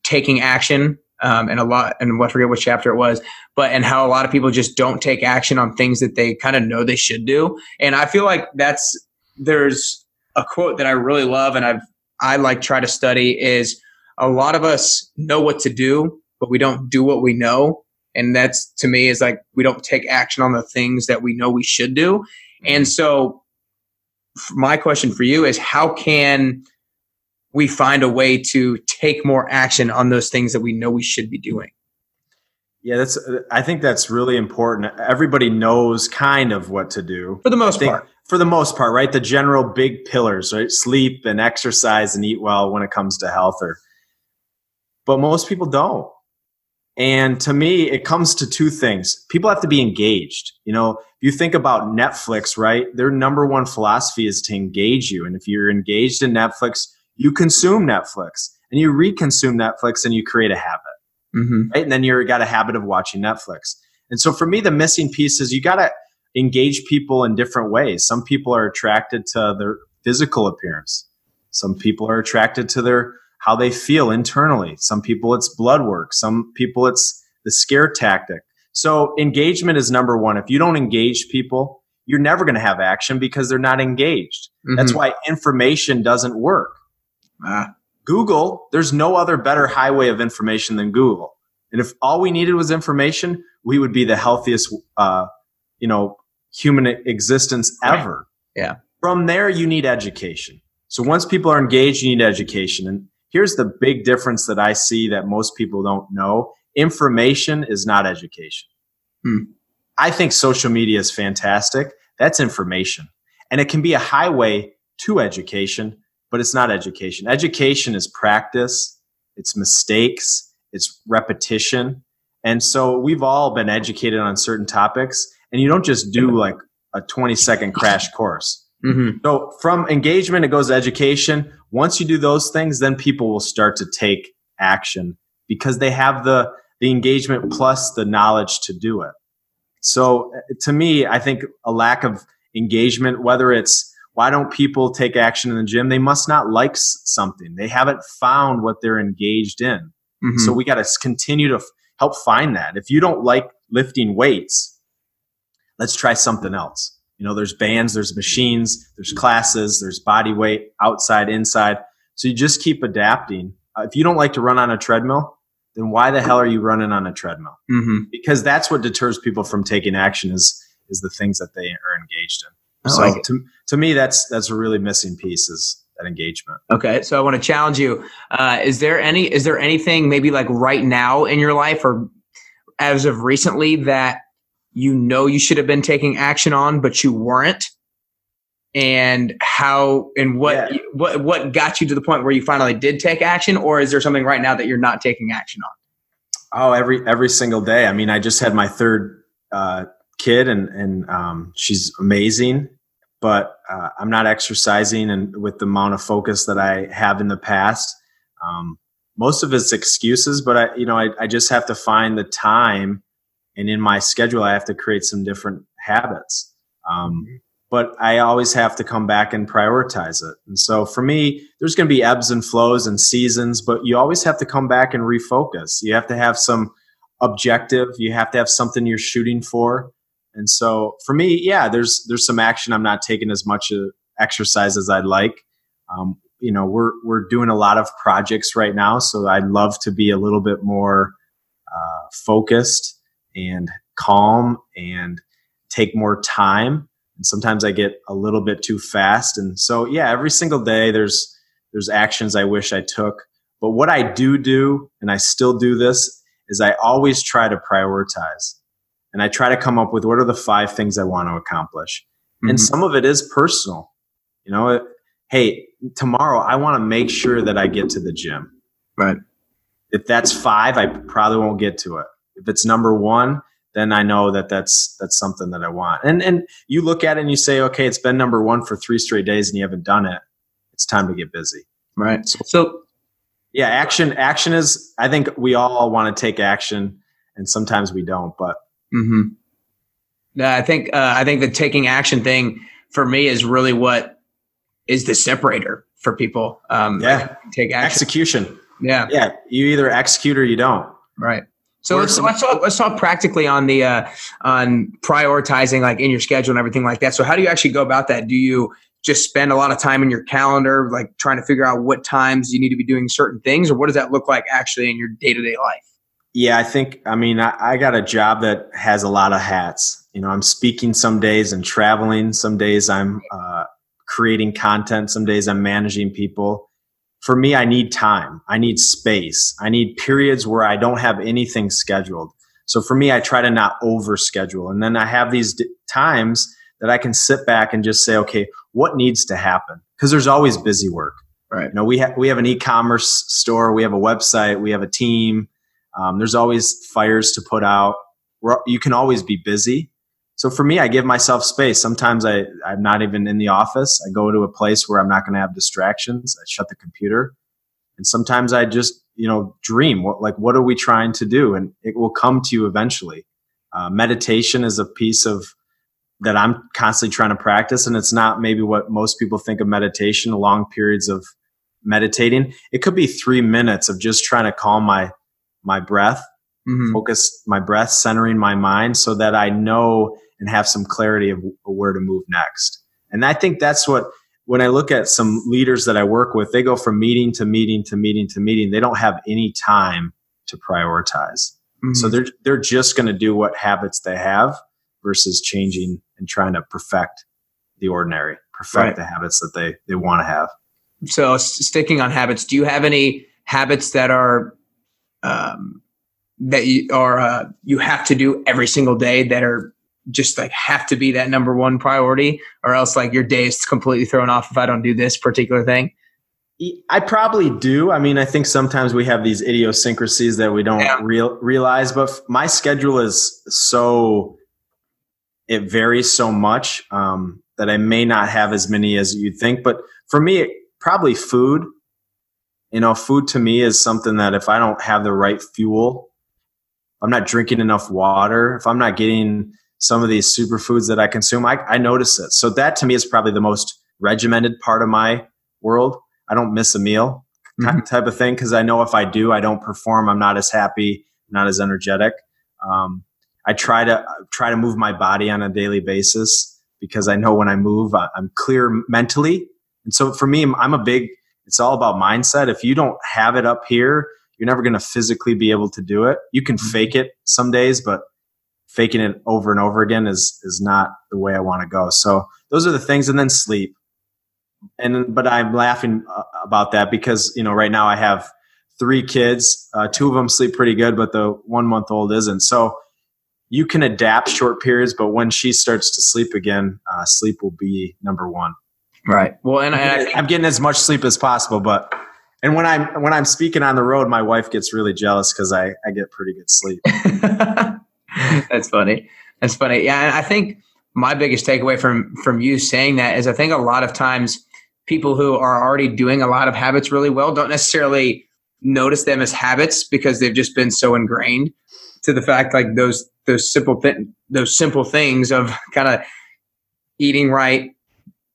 taking action um, and a lot and I forget which chapter it was, but and how a lot of people just don't take action on things that they kind of know they should do. And I feel like that's there's a quote that I really love and I've I like try to study is a lot of us know what to do, but we don't do what we know. And that's to me is like we don't take action on the things that we know we should do. And so my question for you is how can we find a way to take more action on those things that we know we should be doing. Yeah, that's. I think that's really important. Everybody knows kind of what to do for the most part. For the most part, right? The general big pillars, right? Sleep and exercise and eat well when it comes to health, or but most people don't. And to me, it comes to two things. People have to be engaged. You know, if you think about Netflix, right? Their number one philosophy is to engage you, and if you're engaged in Netflix, you consume Netflix and you reconsume Netflix and you create a habit. Mm-hmm. Right. And then you've got a habit of watching Netflix. And so for me, the missing piece is you got to, engage people in different ways. Some people are attracted to their physical appearance. Some people are attracted to their how they feel internally. Some people it's blood work. Some people it's the scare tactic. So engagement is number one. If you don't engage people, you're never going to have action because they're not engaged. Mm-hmm. That's why information doesn't work. Ah. Google, there's no other better highway of information than Google. And if all we needed was information, we would be the healthiest, uh, you know, human existence ever. Right. Yeah. From there, you need education. So once people are engaged, you need education. And here's the big difference that I see that most people don't know information is not education. Hmm. I think social media is fantastic. That's information. And it can be a highway to education, but it's not education. Education is practice, it's mistakes, it's repetition. And so we've all been educated on certain topics, and you don't just do like a 20 second crash course. Mm-hmm. So from engagement, it goes to education. Once you do those things, then people will start to take action because they have the, the engagement plus the knowledge to do it. So uh, to me, I think a lack of engagement, whether it's why don't people take action in the gym? They must not like something. They haven't found what they're engaged in. Mm-hmm. So we got to continue to f- help find that. If you don't like lifting weights, let's try something else. You know, there's bands, there's machines, there's classes, there's body weight, outside, inside. So you just keep adapting. Uh, if you don't like to run on a treadmill, then why the hell are you running on a treadmill? Mm-hmm. Because that's what deters people from taking action is is the things that they are engaged in. I so like to, to me, that's that's a really missing piece is that engagement. Okay, so I want to challenge you. Uh, is there any is there anything maybe like right now in your life or as of recently that you know you should have been taking action on but you weren't? And how and what yeah. what what got you to the point where you finally did take action, or is there something right now that you're not taking action on? Oh, every every single day. I mean, I just had my third uh, kid and and um, she's amazing but uh, i'm not exercising and with the amount of focus that i have in the past um, most of it's excuses but i you know I, I just have to find the time and in my schedule i have to create some different habits um, mm-hmm. but i always have to come back and prioritize it and so for me there's going to be ebbs and flows and seasons but you always have to come back and refocus you have to have some objective you have to have something you're shooting for and so for me, yeah, there's there's some action. I'm not taking as much uh, exercise as I'd like. Um, you know, we're we're doing a lot of projects right now, so I'd love to be a little bit more uh, focused and calm and take more time. And sometimes I get a little bit too fast. And so, yeah, every single day there's there's actions I wish I took. But what I do do, and I still do this, is I always try to prioritize and I try to come up with what are the five things I want to accomplish. Mm-hmm. And some of it is personal. You know, it, hey, tomorrow I want to make sure that I get to the gym. Right. If that's five, I probably won't get to it. If it's number one, then I know that that's that's something that I want. And and you look at it and you say, okay, it's been number one for three straight days and you haven't done it. It's time to get busy. Right. So, so yeah, action action is. I think we all want to take action, and sometimes we don't. But mm-hmm. Yeah, I think uh, I think the taking action thing for me is really what is the separator for people. Um, yeah, take action. execution. Yeah, yeah. You either execute or you don't. Right. So let's, let's talk let's talk practically on the uh, on prioritizing like in your schedule and everything like that. So how do you actually go about that? Do you just spend a lot of time in your calendar, like trying to figure out what times you need to be doing certain things, or what does that look like actually in your day to day life? Yeah, I think, I mean, I, I, got a job that has a lot of hats. You know, I'm speaking some days and traveling. Some days I'm uh, creating content. Some days I'm managing people. For me, I need time. I need space. I need periods where I don't have anything scheduled. So for me, I try to not over schedule. And then I have these d- times that I can sit back and just say, okay, what needs to happen? Because there's always busy work. Right. You know, we have we have an e-commerce store, we have a website, we have a team, um, there's always fires to put out. We're, you can always be busy. So for me, I give myself space. Sometimes I, I'm not even in the office. I go to a place where I'm not going to have distractions. I shut the computer. And sometimes I just, you know, dream what, like, what are we trying to do? And it will come to you eventually. Uh, meditation is a piece of that I'm constantly trying to practice. And it's not maybe what most people think of meditation, long periods of meditating. It could be three minutes of just trying to calm my, my breath, mm-hmm. focus my breath, centering my mind so that I know and have some clarity of where to move next. And I think that's what, when I look at some leaders that I work with, they go from meeting to meeting to meeting to meeting. They don't have any time to prioritize. Mm-hmm. So they're, they're just going to do what habits they have versus changing and trying to perfect the ordinary, perfect right. the habits that they they want to have. So, sticking on habits, do you have any habits that are um, that you are uh, you have to do every single day that are just like have to be that number one priority, or else like your day is completely thrown off if I don't do this particular thing? I probably do. I mean, I think sometimes we have these idiosyncrasies that we don't yeah. real, realize, but my schedule is so it varies so much um, that I may not have as many as you'd think. But for me, probably food. You know, food to me is something that if I don't have the right fuel, I'm not drinking enough water, if I'm not getting some of these superfoods that I consume, I, I notice it. So that to me is probably the most regimented part of my world. I don't miss a meal mm-hmm. type of thing because I know if I do, I don't perform. I'm not as happy, not as energetic. Um, I try to try to move my body on a daily basis because I know when I move, I'm clear mentally. And so for me, I'm a big, it's all about mindset. If you don't have it up here, you're never going to physically be able to do it. You can mm-hmm. fake it some days, but faking it over and over again is, is not the way I want to go. So those are the things. And then sleep. And, but I'm laughing uh, about that because, you know, right now I have three kids. Uh, two of them sleep pretty good, but the one month old isn't. So, you can adapt short periods, but when she starts to sleep again, uh, sleep will be number one. Right. Well, and, and I, am getting as much sleep as possible, but and when I'm when I'm speaking on the road, my wife gets really jealous because I I get pretty good sleep. That's funny. That's funny. Yeah, and I think my biggest takeaway from from you saying that is I think a lot of times people who are already doing a lot of habits really well don't necessarily notice them as habits because they've just been so ingrained to the fact like those those simple th- those simple things of kind of eating right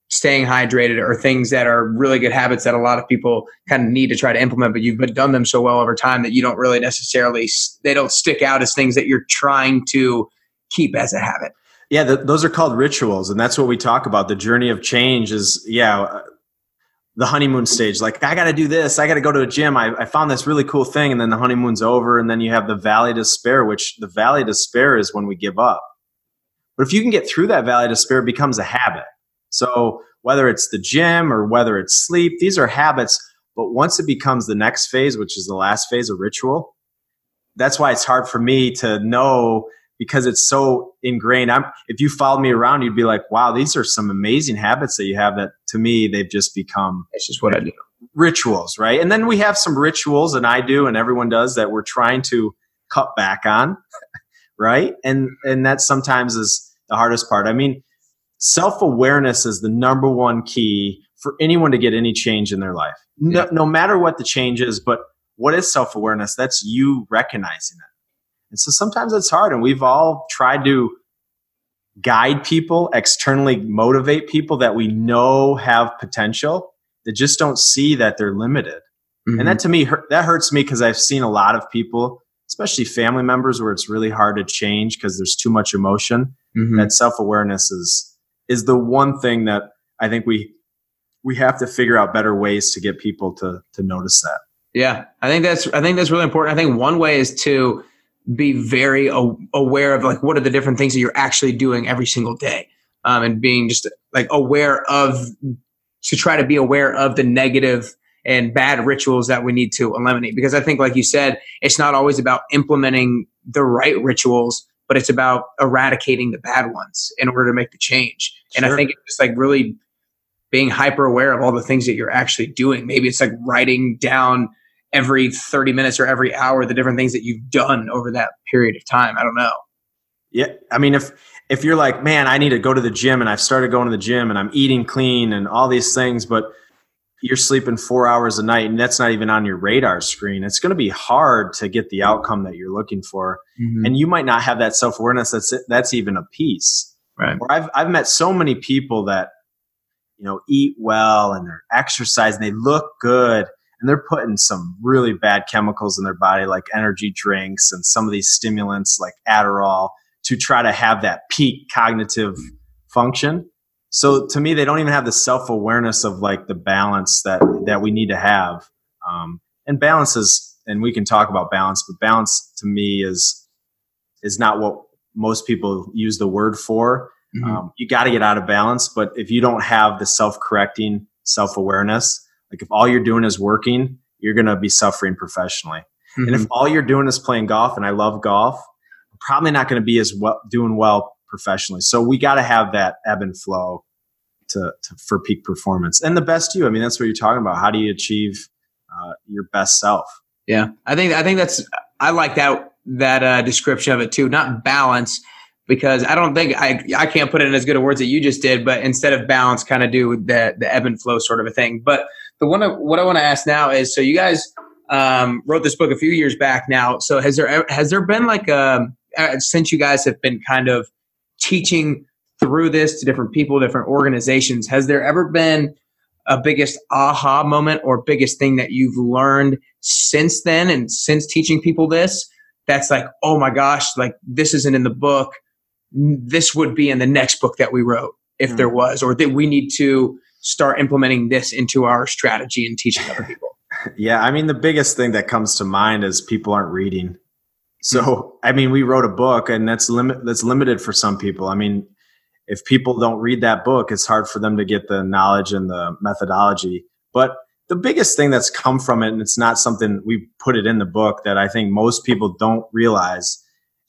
staying hydrated are things that are really good habits that a lot of people kind of need to try to implement but you've done them so well over time that you don't really necessarily they don't stick out as things that you're trying to keep as a habit. Yeah the, those are called rituals and that's what we talk about. The journey of change is yeah uh, the honeymoon stage. Like i gotta do this i gotta go to a gym I, I, found this really cool thing and then the honeymoon's over and then you have the valley of despair which the valley of despair is when we give up. But if you can get through that valley despair it becomes a habit so whether it's the gym or whether it's sleep these are habits but once it becomes the next phase which is the last phase of ritual that's why it's hard for me to know because it's so ingrained. I'm, if you followed me around, you'd be like, wow, these are some amazing habits that you have that to me, they've just become. It's just what I do. Rituals, right? And then we have some rituals, and I do, and everyone does that we're trying to cut back on, right? And and that sometimes is the hardest part. I mean, self awareness is the number one key for anyone to get any change in their life. No, yeah. no matter what the change is, but what is self awareness? That's you recognizing it and so sometimes it's hard. And we've all tried to guide people, externally motivate people that we know have potential that just don't see that they're limited. Mm-hmm. And that to me, that hurts me because I've seen a lot of people, especially family members, where it's really hard to change because there's too much emotion. Mm-hmm. That self awareness is is the one thing that I think we we have to figure out better ways to get people to to notice that. Yeah, I think that's I think that's really important. I think one way is to be very aware of like what are the different things that you're actually doing every single day um, and being just like aware of to try to be aware of the negative and bad rituals that we need to eliminate because i think like you said it's not always about implementing the right rituals but it's about eradicating the bad ones in order to make the change sure. and i think it's just like really being hyper aware of all the things that you're actually doing maybe it's like writing down every 30 minutes or every hour the different things that you've done over that period of time. I don't know. Yeah. I mean, if, if you're like, man, I need to go to the gym and I've started going to the gym and I'm eating clean and all these things, but you're sleeping four hours a night and that's not even on your radar screen, it's going to be hard to get the outcome that you're looking for. Mm-hmm. And you might not have that self awareness that's, that's even a piece. Right. Or I've I've met so many people that you know eat well and they're exercising, they look good, and they're putting some really bad chemicals in their body, like energy drinks and some of these stimulants like Adderall, to try to have that peak cognitive function. So to me, they don't even have the self awareness of like the balance that that we need to have. Um, and balance is, and we can talk about balance, but balance to me is is not what most people use the word for. Mm-hmm. Um, you got to get out of balance, but if you don't have the self correcting self awareness, like if all you're doing is working, you're going to be suffering professionally. Mm-hmm. And if mm-hmm. all you're doing is playing golf, and I love golf, I'm probably not going to be as well doing well professionally. So we got to have that ebb and flow to, to, for peak performance and the best you. I mean, that's what you're talking about. How do you achieve uh, your best self? Yeah, I think I think that's I like that that uh, description of it too. Not balance because I don't think I I can't put it in as good words that you just did, but instead of balance, kind of do the the ebb and flow sort of a thing. But the one what I want to ask now is so you guys um, wrote this book a few years back now. So has there has there been like a um, uh, since you guys have been kind of teaching through this to different people, different organizations, has there ever been a biggest aha moment or biggest thing that you've learned since then and since teaching people this? That's like, oh my gosh, like this isn't in the book. This would be in the next book that we wrote if mm-hmm. there was, or that we need to start implementing this into our strategy and teaching other people? Yeah, I mean, the biggest thing that comes to mind is people aren't reading. So, I mean, we wrote a book, and that's limit that's limited for some people. I mean, if people don't read that book, it's hard for them to get the knowledge and the methodology. But the biggest thing that's come from it, and it's not something we put it in the book that I think most people don't realize,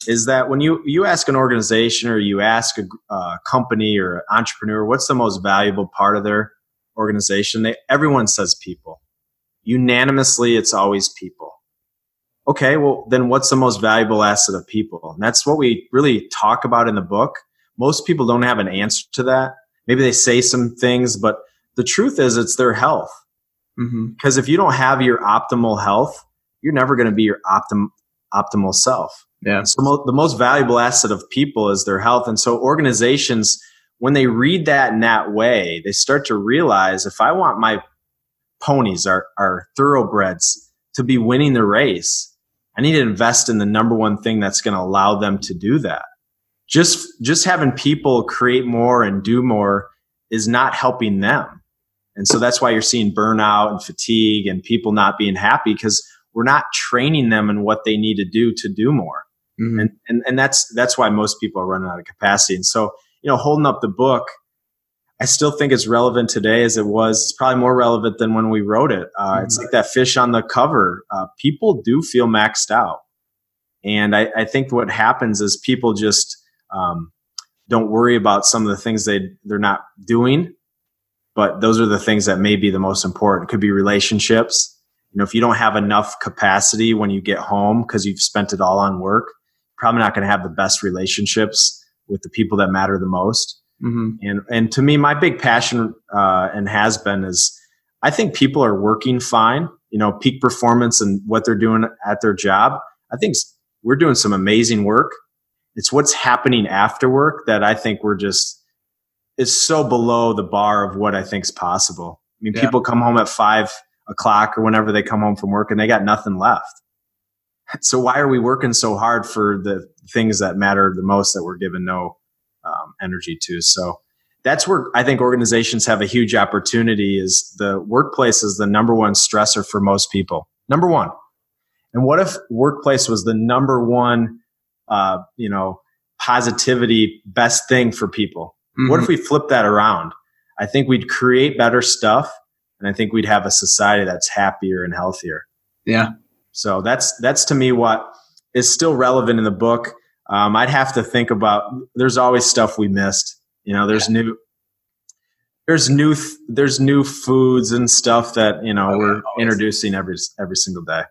is that when you you ask an organization or you ask a uh, company or an entrepreneur what's the most valuable part of their organization? They everyone says people. Unanimously it's always people. Okay well then what's the most valuable asset of people? And that's what we really talk about in the book most people don't have an answer to that maybe they say some things but the truth is it's their health because mm-hmm. if you don't have your optimal health you're never going to be your optim- optimal self yeah. So mo- the most valuable asset of people is their health. And so organizations, when they read that in that way, they start to realize if I want my ponies, our, our thoroughbreds, to be winning the race, I need to invest in the number one thing that's going to allow them to do that. Just, just having people create more and do more is not helping them. And so that's why you're seeing burnout and fatigue and people not being happy because we're not training them in what they need to do to do more. Mm-hmm. And, and, and that's, that's why most people are running out of capacity. And so, you know, holding up the book, I still think it's relevant today as it was. It's probably more relevant than when we wrote it. Uh, mm-hmm. It's like that fish on the cover. Uh, people do feel maxed out. And I, I, think what happens is people just um, don't worry about some of the things they, they're not doing. But those are the things that may be the most important. It could be relationships. You know, if you don't have enough capacity when you get home because you've spent it all on work, probably not going to have the best relationships with the people that matter the most. Mm-hmm. And and to me, my big passion uh, and has been is I think people are working fine. You know, peak performance and what they're doing at their job. I think we're doing some amazing work. It's what's happening after work that I think we're just is so below the bar of what I think is possible. I mean, yeah. people come home at five o'clock or whenever they come home from work and they got nothing left so why are we working so hard for the things that matter the most that we're given no um, energy to so that's where i think organizations have a huge opportunity is the workplace is the number one stressor for most people number one and what if workplace was the number one uh, you know positivity best thing for people mm-hmm. what if we flip that around i think we'd create better stuff and i think we'd have a society that's happier and healthier yeah so that's that's to me what is still relevant in the book. Um, I'd have to think about. There's always stuff we missed. You know, there's yeah. new there's new there's new foods and stuff that you know we're introducing every every single day.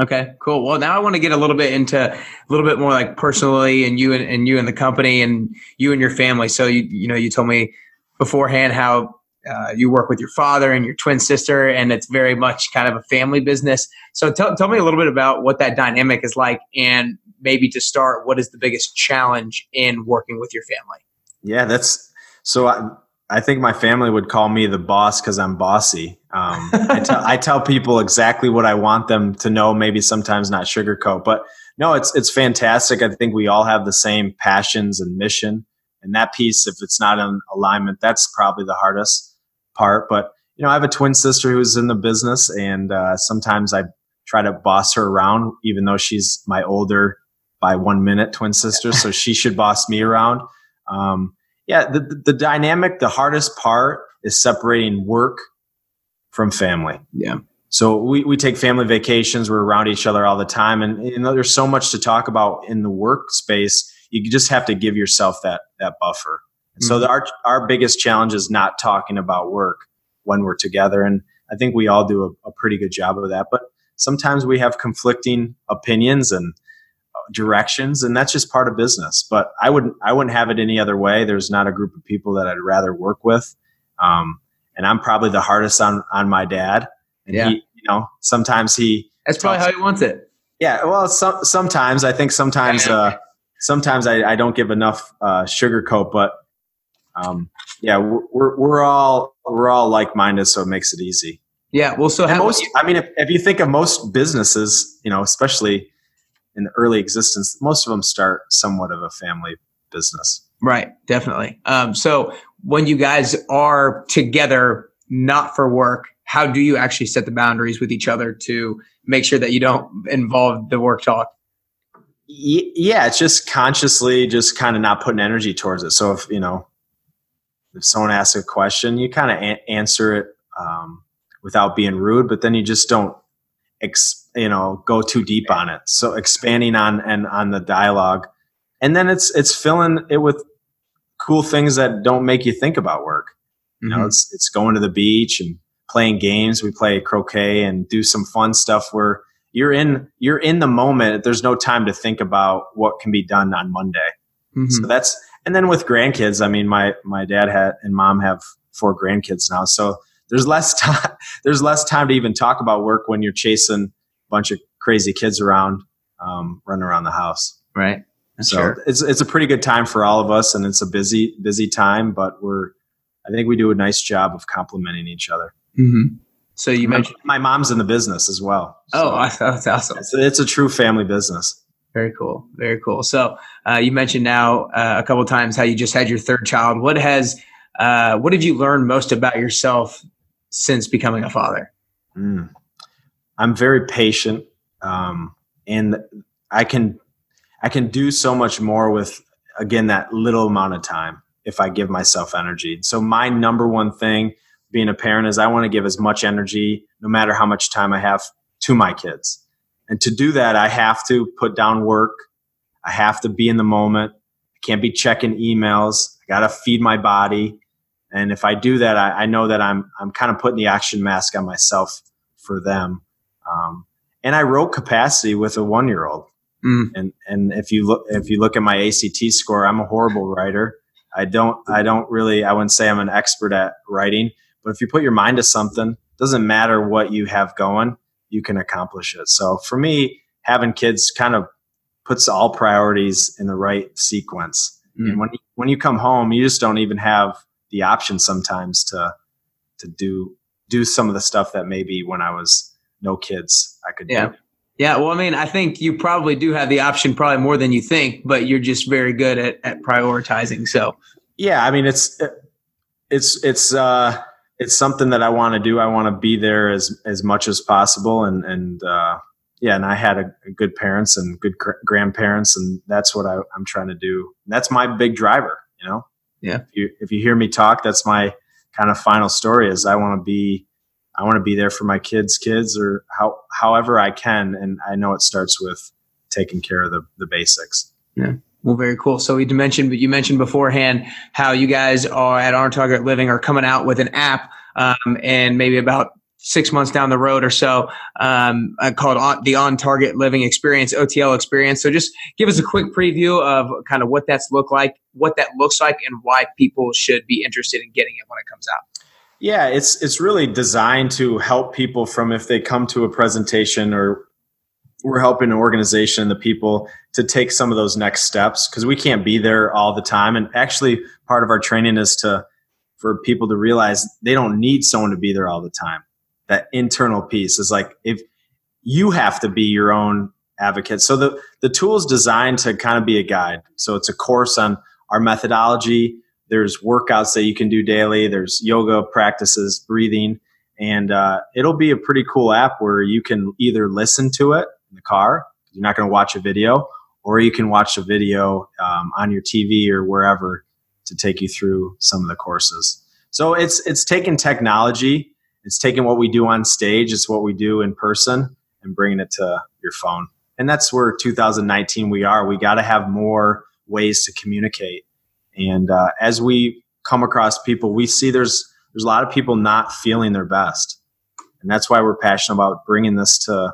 Okay, cool. Well, now I want to get a little bit into a little bit more like personally and you and, and you and the company and you and your family. So you you know you told me beforehand how uh, you work with your father and your twin sister, and it's very much kind of a family business. So tell, tell me a little bit about what that dynamic is like, and maybe to start, what is the biggest challenge in working with your family? Yeah, that's so. I, I think my family would call me the boss because I'm bossy. Um, I, tell, I tell people exactly what I want them to know. Maybe sometimes not sugarcoat, but no, it's it's fantastic. I think we all have the same passions and mission, and that piece, if it's not in alignment, that's probably the hardest part. But you know, I have a twin sister who's in the business, and uh, sometimes I try to boss her around, even though she's my older by one minute twin sister, so she should boss me around. Um, yeah, the, the dynamic, the hardest part is separating work from family. Yeah. So we, we take family vacations. We're around each other all the time. And you know, there's so much to talk about in the workspace. You just have to give yourself that, that buffer. Mm-hmm. So the, our, our biggest challenge is not talking about work when we're together. And I think we all do a, a pretty good job of that. But sometimes we have conflicting opinions and directions and that's just part of business. But i wouldn't i wouldn't have it any other way. There's not a group of people that i'd rather work with. Um, and i'm probably the hardest on on my dad. And yeah. he you know sometimes he that's probably how he wants it. Yeah well some, sometimes i think sometimes uh, sometimes I, I don't give enough uh, sugar coat but um, yeah we're, we're all we're all like-minded so it makes it easy. Yeah well so most i mean if, if you think of most businesses you know especially in the early existence, most of them start somewhat of a family business. Right, definitely. Um, so when you guys are together, not for work, how do you actually set the boundaries with each other to make sure that you don't involve the work talk? Yeah, it's just consciously just kind of not putting energy towards it. So if you know, if someone asks a question, you kind of a- answer it um, without being rude, but then you just don't ex, you know go too deep on it. So expanding on and on the dialogue. And then it's it's filling it with cool things that don't make you think about work. You mm-hmm. know it's it's going to the beach and playing games. We play croquet and do some fun stuff where you're in you're in the moment. There's no time to think about what can be done on monday. Mm-hmm. so that's and then with grandkids i mean my my dad had and mom have four grandkids now. So there's less time there's less time to even talk about work when you're chasing bunch of crazy kids around um, running around the house. Right. So sure. it's it's a pretty good time for all of us and it's a busy busy time but we're i think we do a nice job of complementing each other. Mm-hmm. so you my, mentioned my mom's in the business as well. So oh that's awesome. it's a, it's a true family business. Very cool. Very cool. So uh, you mentioned now uh, a couple times how you just had your third child. What has uh, what have you learned most about yourself since becoming a father? Mm. I'm very patient, um, and I can I can do so much more with again that little amount of time if I give myself energy. So my number one thing being a parent is I want to give as much energy, no matter how much time I have, to my kids. And to do that, I have to put down work. I have to be in the moment. I can't be checking emails. I got to feed my body. And if I do that, I, I, know that I'm I'm kind of putting the action mask on myself for them. Um, and I wrote capacity with a one year old. Mm. And and if you look if you look at my ACT score, I'm a horrible writer. I don't I don't really I wouldn't say I'm an expert at writing, but if you put your mind to something, doesn't matter what you have going, you can accomplish it. So for me, having kids kind of puts all priorities in the right sequence. Mm. And when when you come home, you just don't even have the option sometimes to to do do some of the stuff that maybe when I was no kids I could yeah. do. Yeah, well, I mean, I think you probably do have the option, probably more than you think, but you're just very good at, at prioritizing. So, yeah, I mean, it's it's it's uh, it's something that I want to do. I want to be there as as much as possible, and and uh, yeah, and I had a, a good parents and good gr- grandparents, and that's what I, I'm trying to do. And that's my big driver, you know. Yeah. If you, if you hear me talk, that's my kind of final story is I want to be, I want to be there for my kids' kids or how, however I can. And I know it starts with taking care of the, the basics. Yeah. Well, very cool. So we mentioned, but you mentioned beforehand how you guys are at On Target Living are coming out with an app, um, and maybe about six months down the road or so um, uh, called on, the On Target Living Experience, OTL Experience. So just give us a quick preview of kind of what that's look like, what that looks like, and why people should be interested in getting it when it comes out. Yeah, it's it's really designed to help people from if they come to a presentation or we're helping an organization, the people, to take some of those next steps because we can't be there all the time. And actually, part of our training is to for people to realize they don't need someone to be there all the time. That internal piece is like if you have to be your own advocate. So the the tool is designed to kind of be a guide. So it's a course on our methodology. There's workouts that you can do daily. There's yoga practices, breathing, and uh, it'll be a pretty cool app where you can either listen to it in the car. You're not going to watch a video, or you can watch a video um, on your TV or wherever to take you through some of the courses. So it's it's taking technology, it's taking what we do on stage, it's what we do in person, and bringing it to your phone. And that's where 2019 we are. We got to have more ways to communicate. And uh, as we come across people, we see there's there's a lot of people not feeling their best, and that's why we're passionate about bringing this to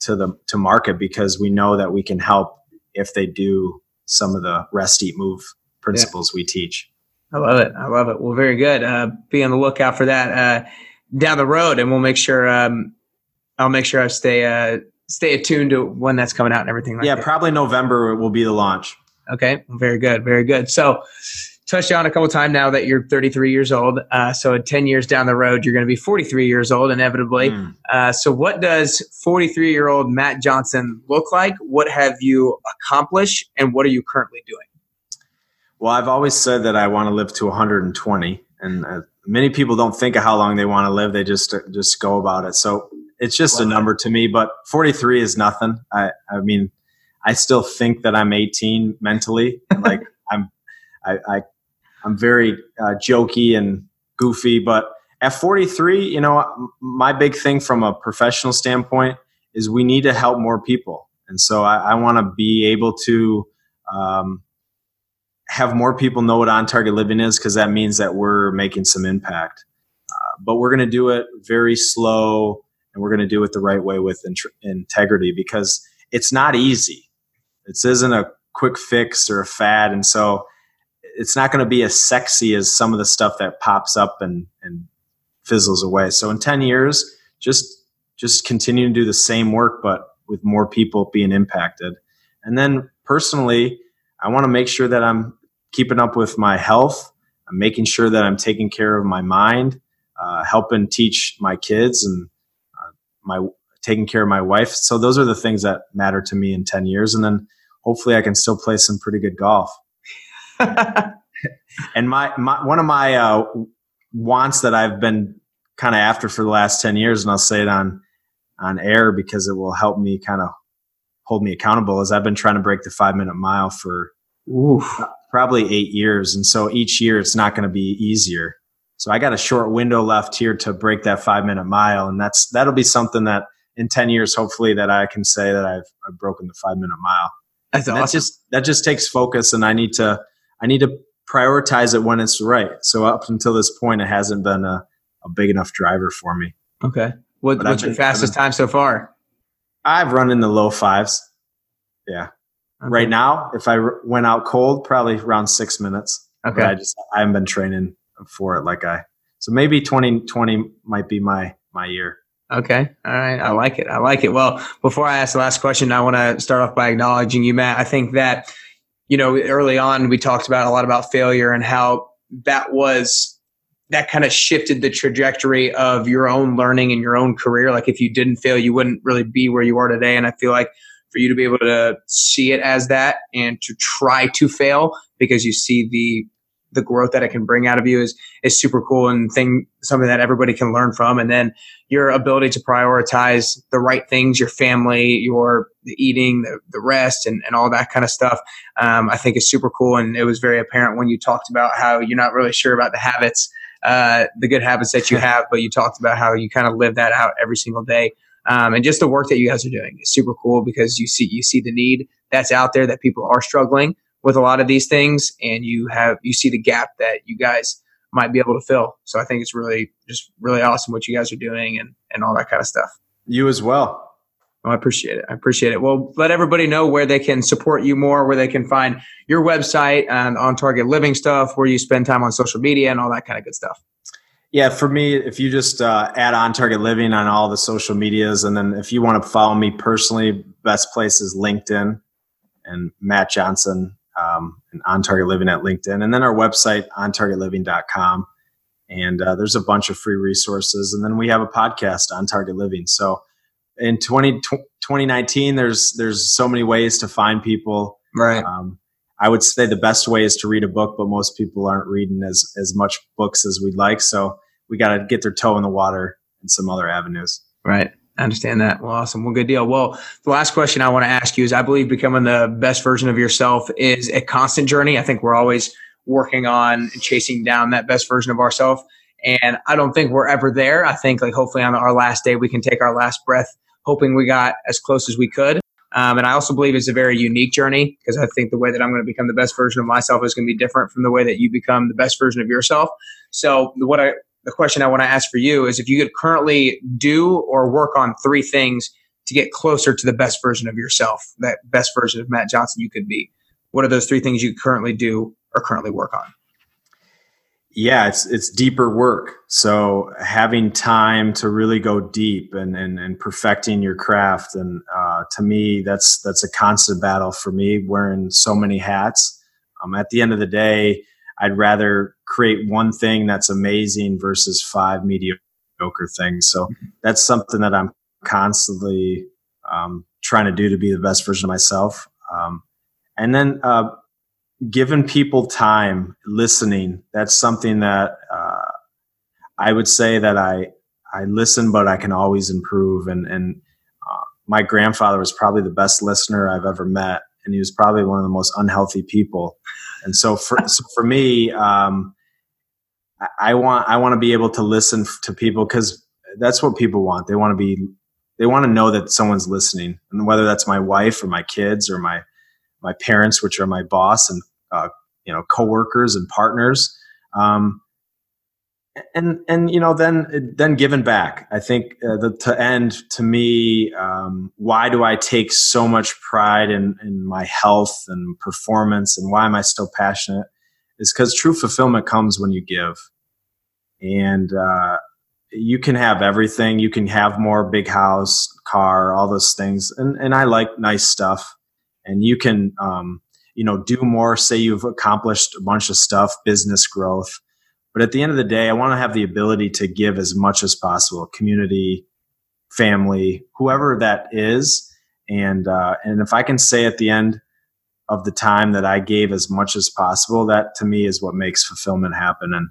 to the to market because we know that we can help if they do some of the rest eat move principles yeah. we teach. I love it. I love it. Well very good. Uh, be on the lookout for that uh, down the road and we'll make sure um, i'll make sure i stay uh, stay attuned to when that's coming out and everything like yeah that. probably november will be the launch okay very good very good so touched on a couple times now that you're 33 years old. Uh, so 10 years down the road, you're going to be 43 years old inevitably. Mm. Uh, so what does 43 year old Matt Johnson look like? What have you accomplished, and what are you currently doing? Well, I've always said that I want to live to 120, and uh, many people don't think of how long they want to live; they just just go about it. So it's just a number to me. But 43 is nothing. I, I mean, I still think that I'm 18 mentally. Like I'm, I, I I'm very uh, jokey and goofy. But at 43, you know, my big thing from a professional standpoint is we need to help more people. And so I, I want to be able to um, have more people know what on target living is because that means that we're making some impact. Uh, but we're going to do it very slow and we're going to do it the right way with int- integrity because it's not easy. This isn't a quick fix or a fad. And so it's not going to be as sexy as some of the stuff that pops up and, and fizzles away. So in 10 years, just, just continue to do the same work, but with more people being impacted. And then personally, I want to make sure that I'm keeping up with my health. I'm making sure that I'm taking care of my mind, uh, helping teach my kids and uh, my taking care of my wife. So those are the things that matter to me in 10 years. And then hopefully I can still play some pretty good golf. and my, my one of my uh, wants that I've been kind of after for the last 10 years, and I'll say it on on air because it will help me kind of hold me accountable is I've been trying to break the five minute mile for Oof. probably eight years. And so each year it's not going to be easier. So I got a short window left here to break that five minute mile. And that's, that'll be something that in 10 years, hopefully that I can say that I've, I've broken the five minute mile. That's awesome. That just, that just takes focus and I need to, I need to prioritize it when it's right. So up until this point, it hasn't been a, a big enough driver for me. Okay. What, what's been, your fastest been, time so far? I've run in the low fives. Yeah. Okay. Right now, if I r- went out cold, probably around six minutes. Okay. But I just I haven't been training for it like I. So maybe 2020 might be my my year. Okay. All right. I like it. I like it. Well, before I ask the last question, I want to start off by acknowledging you, Matt. I think that you know, early on we talked about a lot about failure and how that was that kind of shifted the trajectory of your own learning and your own career. Like if you didn't fail, you wouldn't really be where you are today. And I feel like for you to be able to see it as that and to try to fail because you see the the growth that it can bring out of you is is super cool and thing something that everybody can learn from. And then your ability to prioritize the right things, your family, your the eating, the, the rest, and, and all that kind of stuff, um, I think is super cool. And it was very apparent when you talked about how you're not really sure about the habits, uh, the good habits that you have, but you talked about how you kind of live that out every single day. Um, and just the work that you guys are doing is super cool because you see you see the need that's out there that people are struggling with a lot of these things and you have you see the gap that you guys might be able to fill so i think it's really just really awesome what you guys are doing and and all that kind of stuff you as well Oh, I appreciate it. I appreciate it. Well, let everybody know where they can support you more, where they can find your website and on target living stuff, where you spend time on social media and all that kind of good stuff. Yeah, for me, if you just uh, add on Target Living on all the social medias, and then if you want to follow me personally, best place is LinkedIn and Matt Johnson um, and On Target Living at LinkedIn, and then our website ontargetliving.com. And uh, there's a bunch of free resources, and then we have a podcast on Target Living. So in 20, 2019, there's there's so many ways to find people. Right. Um, I would say the best way is to read a book, but most people aren't reading as as much books as we'd like. So we got to get their toe in the water and some other avenues. Right. I understand that. Well, awesome. Well, good deal. Well, the last question I want to ask you is I believe becoming the best version of yourself is a constant journey. I think we're always working on and chasing down that best version of ourselves. And I don't think we're ever there. I think like hopefully on our last day, we can take our last breath, hoping we got as close as we could. Um, and I also believe it's a very unique journey because I think the way that I'm going to become the best version of myself is going to be different from the way that you become the best version of yourself. So what I the question I want to ask for you is if you could currently do or work on three things to get closer to the best version of yourself, that best version of Matt Johnson you could be, what are those three things you currently do or currently work on? Yeah, it's it's deeper work. So having time to really go deep and and, and perfecting your craft, and uh, to me, that's that's a constant battle for me. Wearing so many hats. Um, at the end of the day, I'd rather create one thing that's amazing versus five mediocre things. So mm-hmm. that's something that I'm constantly um, trying to do to be the best version of myself. Um, and then uh, giving people time, listening. That's something that uh, I would say that I I listen, but I can always improve. And and uh, my grandfather was probably the best listener I've ever met, and he was probably one of the most unhealthy people. And so for so for me, um, I, want I want to be able to listen to people because that's what people want. They want to be they want to know that someone's listening, and whether that's my wife or my kids or my my parents, which are my boss and uh, you know coworkers and partners. Um, and and you know then then giving back. I think uh, the, to end to me um, why do i take so much pride in, in my health and performance and why am i still passionate? Is because true fulfillment comes when you give. And uh, you can have everything. You can have more big house car all those things. And, and i like nice stuff. And you can um, you know do more. Say you've accomplished a bunch of stuff business growth but at the end of the day, I want to have the ability to give as much as possible, community, family, whoever that is. And, uh, and if I can say at the end of the time that I gave as much as possible, that to me is what makes fulfillment happen. And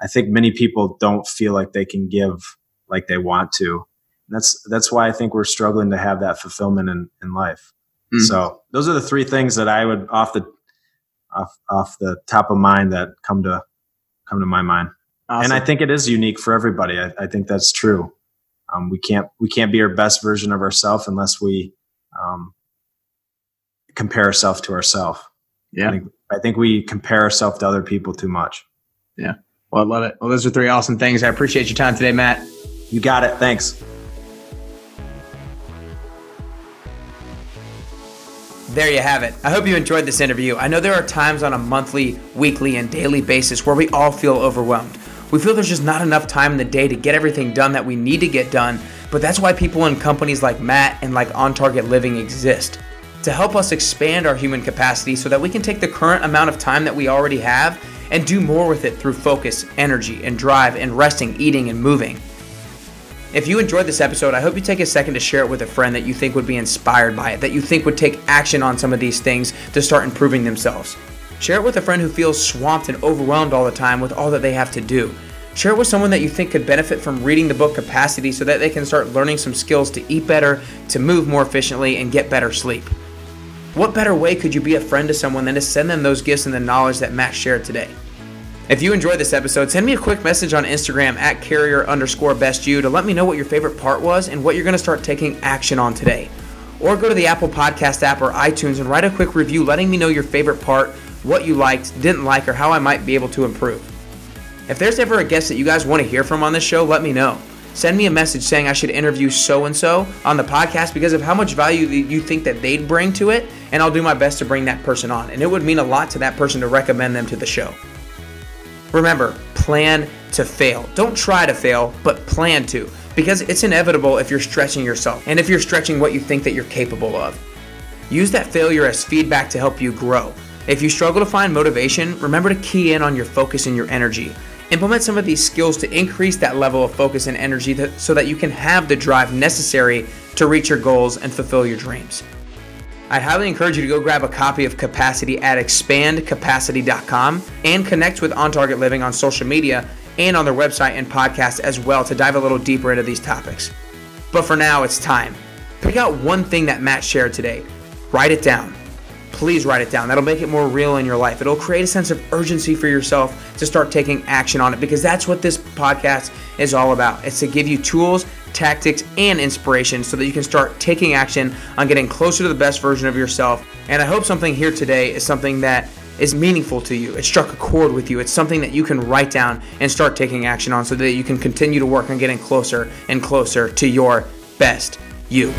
I think many people don't feel like they can give like they want to. And that's, that's why I think we're struggling to have that fulfillment in, in life. Mm. So those are the three things that I would off the, off, off the top of mind that come to come to my mind. Awesome. And I think it is unique for everybody. I, I think that's true. Um, we can't we can't be our best version of ourselves unless we um, compare ourselves to ourselves. Yeah, I think, I think we compare ourselves to other people too much. Yeah, well, I love it. Well, those are three awesome things. I appreciate your time today, Matt. You got it. Thanks. There you have it. I hope you enjoyed this interview. I know there are times on a monthly, weekly, and daily basis where we all feel overwhelmed. We feel there's just not enough time in the day to get everything done that we need to get done, but that's why people in companies like Matt and like On Target Living exist to help us expand our human capacity so that we can take the current amount of time that we already have and do more with it through focus, energy, and drive, and resting, eating, and moving. If you enjoyed this episode, I hope you take a second to share it with a friend that you think would be inspired by it, that you think would take action on some of these things to start improving themselves. Share it with a friend who feels swamped and overwhelmed all the time with all that they have to do. Share it with someone that you think could benefit from reading the book Capacity so that they can start learning some skills to eat better, to move more efficiently, and get better sleep. What better way could you be a friend to someone than to send them those gifts and the knowledge that Matt shared today? If you enjoyed this episode, send me a quick message on Instagram at carrier underscore best you to let me know what your favorite part was and what you're going to start taking action on today. Or go to the Apple Podcast app or iTunes and write a quick review letting me know your favorite part, what you liked, didn't like, or how I might be able to improve. If there's ever a guest that you guys want to hear from on this show, let me know. Send me a message saying I should interview so and so on the podcast because of how much value you think that they'd bring to it, and I'll do my best to bring that person on. And it would mean a lot to that person to recommend them to the show. Remember, plan to fail. Don't try to fail, but plan to, because it's inevitable if you're stretching yourself and if you're stretching what you think that you're capable of. Use that failure as feedback to help you grow. If you struggle to find motivation, remember to key in on your focus and your energy. Implement some of these skills to increase that level of focus and energy so that you can have the drive necessary to reach your goals and fulfill your dreams. I'd highly encourage you to go grab a copy of Capacity at expandcapacity.com and connect with On Target Living on social media and on their website and podcast as well to dive a little deeper into these topics. But for now, it's time. Pick out one thing that Matt shared today, write it down please write it down. That'll make it more real in your life. It'll create a sense of urgency for yourself to start taking action on it because that's what this podcast is all about. It's to give you tools, tactics, and inspiration so that you can start taking action on getting closer to the best version of yourself. And I hope something here today is something that is meaningful to you. It struck a chord with you. It's something that you can write down and start taking action on so that you can continue to work on getting closer and closer to your best you.